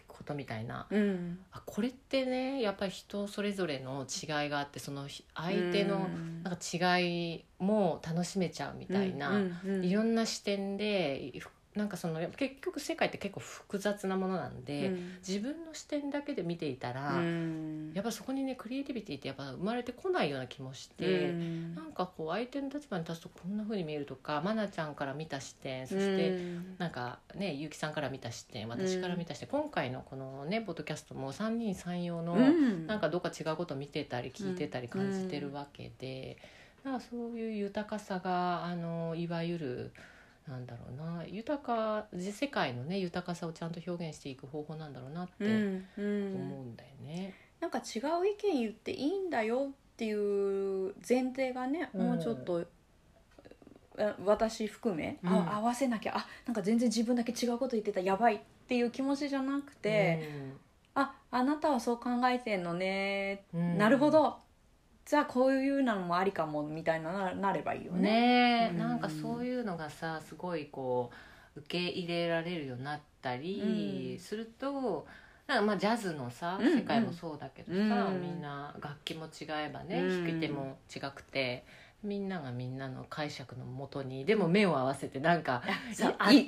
B: ことみたいな、
A: うん。
B: あこれってねやっぱり人それぞれの違いがあってそのひ相手の
A: うん。
B: なんか違いも楽しめちゃうみたいな、
A: うんうん
B: いろんな視点でふなんかその結局世界って結構複雑なものなんで、
A: うん。
B: 自分の視点だけで見ていたら、
A: うん。
B: やっぱそこにねクリエイティビティってやっぱ生まれてこないような気もして。
A: うん。
B: なんかこう相手の立場に立つとこんな風に見えるとか愛菜ちゃんから見た視点そして、
A: うん
B: なんかね結城さんから見た視点私から見た視点、今回のこのねポッドキャストも三人三様の、
A: うん。
B: なんかどっか違うこと見てたり聞いてたり感じてるわけで、なんかそういう豊かさがあのいわゆるなんだろうな。豊か世界のね豊かさをちゃんと表現していく方法なんだろうなって
A: うんう
B: 思
A: ん
B: うんだよね。
A: なんか違う意見言っていいんだよっていう前提がね、
B: うん。
A: もうちょっとあ私含め、
B: うん。
A: あ合わせなきゃあなんか全然自分だけ違うこと言ってたやばいっていう気持ちじゃなくて、ああなたはそう考えてんのね、
B: うん。
A: なるほどじゃあこういうのもありかもみたいなななればいいよね。
B: ねえ、
A: うん。
B: なんかそういうのがさすごいこう受け入れられるようになったり
A: うん。
B: すると、なんかまあジャズのさ
A: うん。
B: 世界もそうだけどさ、
A: うん。
B: みんな楽器も違えばね、
A: うん。
B: 弾き手も違くてみんながみんなの解釈のもとにでも目を合わせてなんか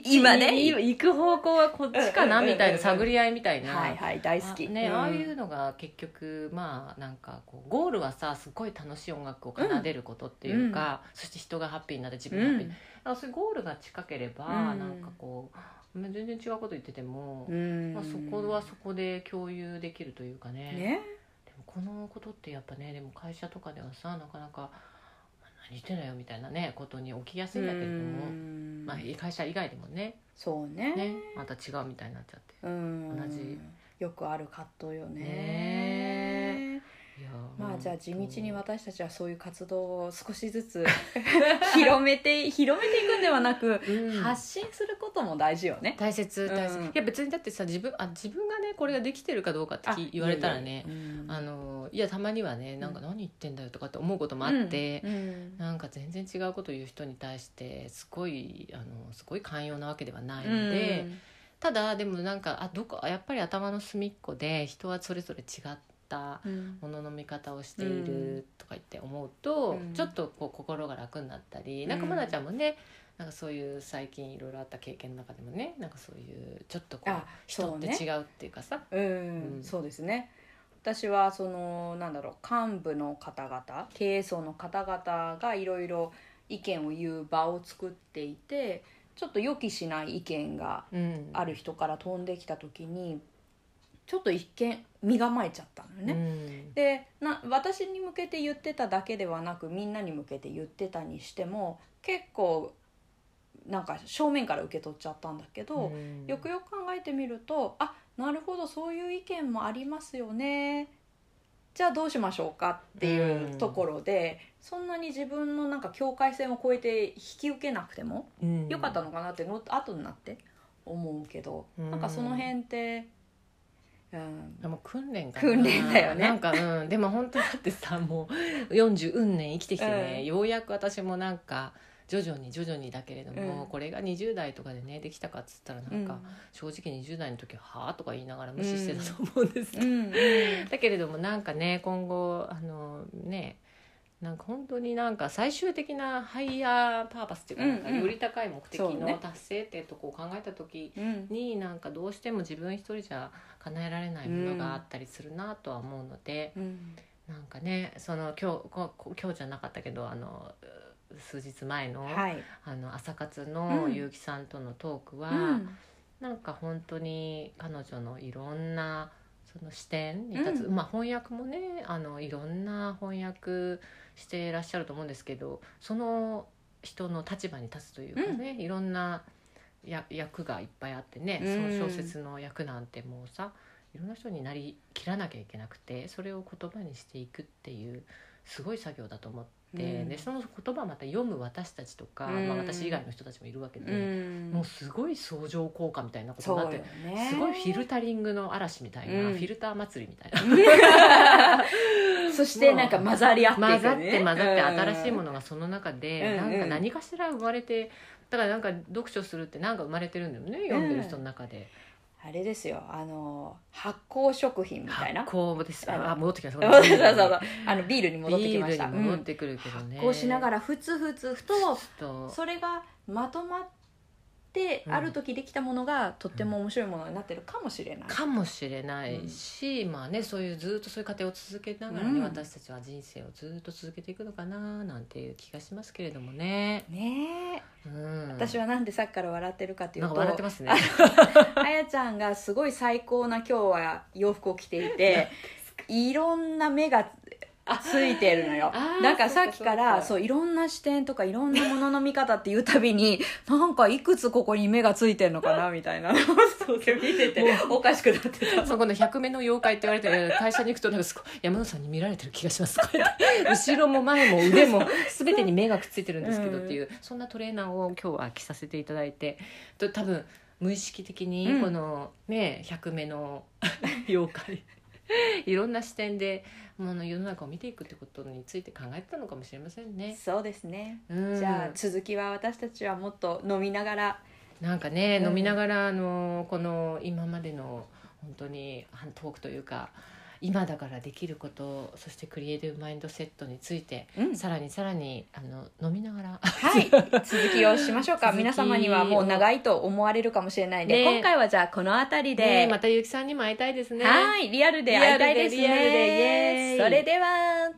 A: 今ね？
B: い行く方向はこっちかな？
A: うんうんうんうん
B: みたいな探り合いみたいな。
A: はいはい大好き。
B: あね、
A: うん。
B: ああいうのが結局まあなんかこうゴールはさすごい楽しい音楽を奏でることっていうか、そして人がハッピーになって自分がハッピー。になるそういうゴールが近ければ、
A: うん。
B: なんかこう全然違うこと言ってても、
A: うん。
B: まあ、そこはそこで共有できるというかね。
A: ね。
B: でもこのことってやっぱねでも会社とかではさなかなか「何言ってんのよ」みたいなねことに起きやすいんだけれども、
A: うん。
B: まあ、会社以外でもね。
A: そうね。
B: ねまた違うみたいになっちゃって。
A: うん。
B: 同じ。
A: よくある葛藤よね。
B: ね
A: まあじゃあ地道に
B: 本
A: 私たちはそういう活動を少しずつ 広めて広めていくんではなく、
B: 当うん。
A: 発信することも大事よね。
B: 大切大切、
A: うん
B: いや別にだってさ自分あ自分がねこれができてるかどうかってき言われたらねあのいやたまにはねなんか何言ってんだよとかって思うこともあって、
A: うん。
B: なんか全然違うことを言う人に対してすごいあのすごい寛容なわけではないので、ただでもなんかあどこやっぱり頭の隅っこで人はそれぞれ違った
A: うん
B: ものの見方をしているとか言って思うと、
A: うん。
B: ちょっとこう心が楽になったり、
A: うん。
B: なんかまなちゃんもねなんかそういう最近いろいろあった経験の中でもねなんかそういうちょっとこう
A: あ
B: 人って違うっていうかさ。
A: うん。
B: うん。
A: そうですね。私はそのなんだろう幹部の方々経営層の方々がいろいろ意見を言う場を作っていてちょっと予期しない意見が
B: うん。
A: ある人から飛んできた時にちょっと一見身構えちゃったのよね。
B: うん。
A: でな私に向けて言ってただけではなくみんなに向けて言ってたにしても結構なんか正面から受け取っちゃったんだけど、
B: うん。
A: よくよく考えてみるとあなるほどそういう意見もありますよね。じゃあどうしましょうかっていうところで、そんなに自分のなんか境界線を越えて引き受けなくても
B: うん。
A: よかったのかなっての後になって思うけど、
B: うん。
A: なんかその辺って、うん、
B: でも訓練かな。
A: 訓練だよね。
B: なんかうん。でも本当だってさもう40うん年生きてきてね、
A: うん。
B: ようやく私もなんか徐々に徐々にだけれども、
A: うん。
B: これが20代とかでねできたかっつったらなんか、正直20代の時は「はあ?」とか言いながら無視してたと思うんですけど、だけれどもなんかね今後あのねなんか本当になんか最終的なハイヤーパーパスっていうか,、なんかより高い目的の達成っていうとこを考えた時
A: うん。
B: になんかどうしても自分一人じゃ叶えられないものがあったりするなとは思うので、
A: うん。
B: なんかねその今日今日じゃなかったけどあの数日前の,、
A: はい。
B: あの朝活の
A: うん。
B: 結城さんとのトークは、
A: うん。
B: なんか本当に彼女のいろんなその視点に立つ、
A: うん。
B: まあ翻訳もねあのいろんな翻訳していらっしゃると思うんですけどその人の立場に立つというかね、いろんなや役がいっぱいあってね、
A: うん。
B: その小説の役なんてもうさいろんな人になりきらなきゃいけなくてそれを言葉にしていくっていうすごい作業だと思っでその言葉また読む私たちとか、
A: うん。
B: まあ、私以外の人たちもいるわけで。
A: うん。
B: もうすごい相乗効果みたいなことになって
A: ね。
B: すごいフィルタリングの嵐みたいな、
A: うん。
B: フィルター祭りみたいな。
A: そしてなんか混ざり合ってね、
B: 混ざって混ざって
A: うん。
B: 新しいものがその中で、
A: うん。
B: なんか何かしら生まれてだからなんか読書するってなんか生まれてるんだよね読んでる人の中で、
A: あれですよ。あの発酵食品みたいな。
B: 発酵です。
A: あ
B: 戻ってきました。
A: そうそうそうあのビールに戻ってきました。
B: ビールに戻ってくるけどね、
A: 発酵しながらふつふつふと
B: と。
A: それがまとまって
B: うん。
A: ある時できたものがとっても面白いものになってるかもしれない、
B: かもしれないし、まあねそういうずっとそういう過程を続けながらね、
A: うん。
B: 私たちは人生をずっと続けていくのかななんていう気がしますけれどもね。
A: ねえ。
B: うん、
A: 私はなんでさっきから笑ってるかっていう
B: なん
A: と
B: か笑ってますね。
A: あやちゃんがすごい最高な今日は洋服を着ていて いろんな目がついてるのよ。だからさっきから
B: そう
A: いろんな視点とかいろんなものの見方っていうたびになんかいくつここに目がついてるのかな みたいな。のを見てて。おかしくなってた。
B: そこの100目の妖怪って言われて会社に行くとなんかすごい山野さんに見られてる気がします。後ろも前も腕も全てに目がくっついてるんですけどっていう、そんなトレーナーを今日は着させていただいて。と多分無意識的に
A: うん。
B: このね100目の 妖怪 いろんな視点でもの世の中を見ていくってことについて考えてたのかもしれませんね。
A: そうですね。
B: うん。
A: じゃあ続きは私たちはもっと飲みながら。
B: なんかね、
A: うん。
B: 飲みながらあのこの今までの本当にトークというか今だからできることそしてクリエイティブマインドセットについて、
A: うん。
B: さらにさらにあの飲みながら。
A: はい。続きをしましょうか。皆様にはもう長いと思われるかもしれないので、
B: ね。
A: 今回はじゃあこの辺りで、
B: ねまたゆうきさんにも会いたいですね。
A: はい。リアルで会いたいですね。それでは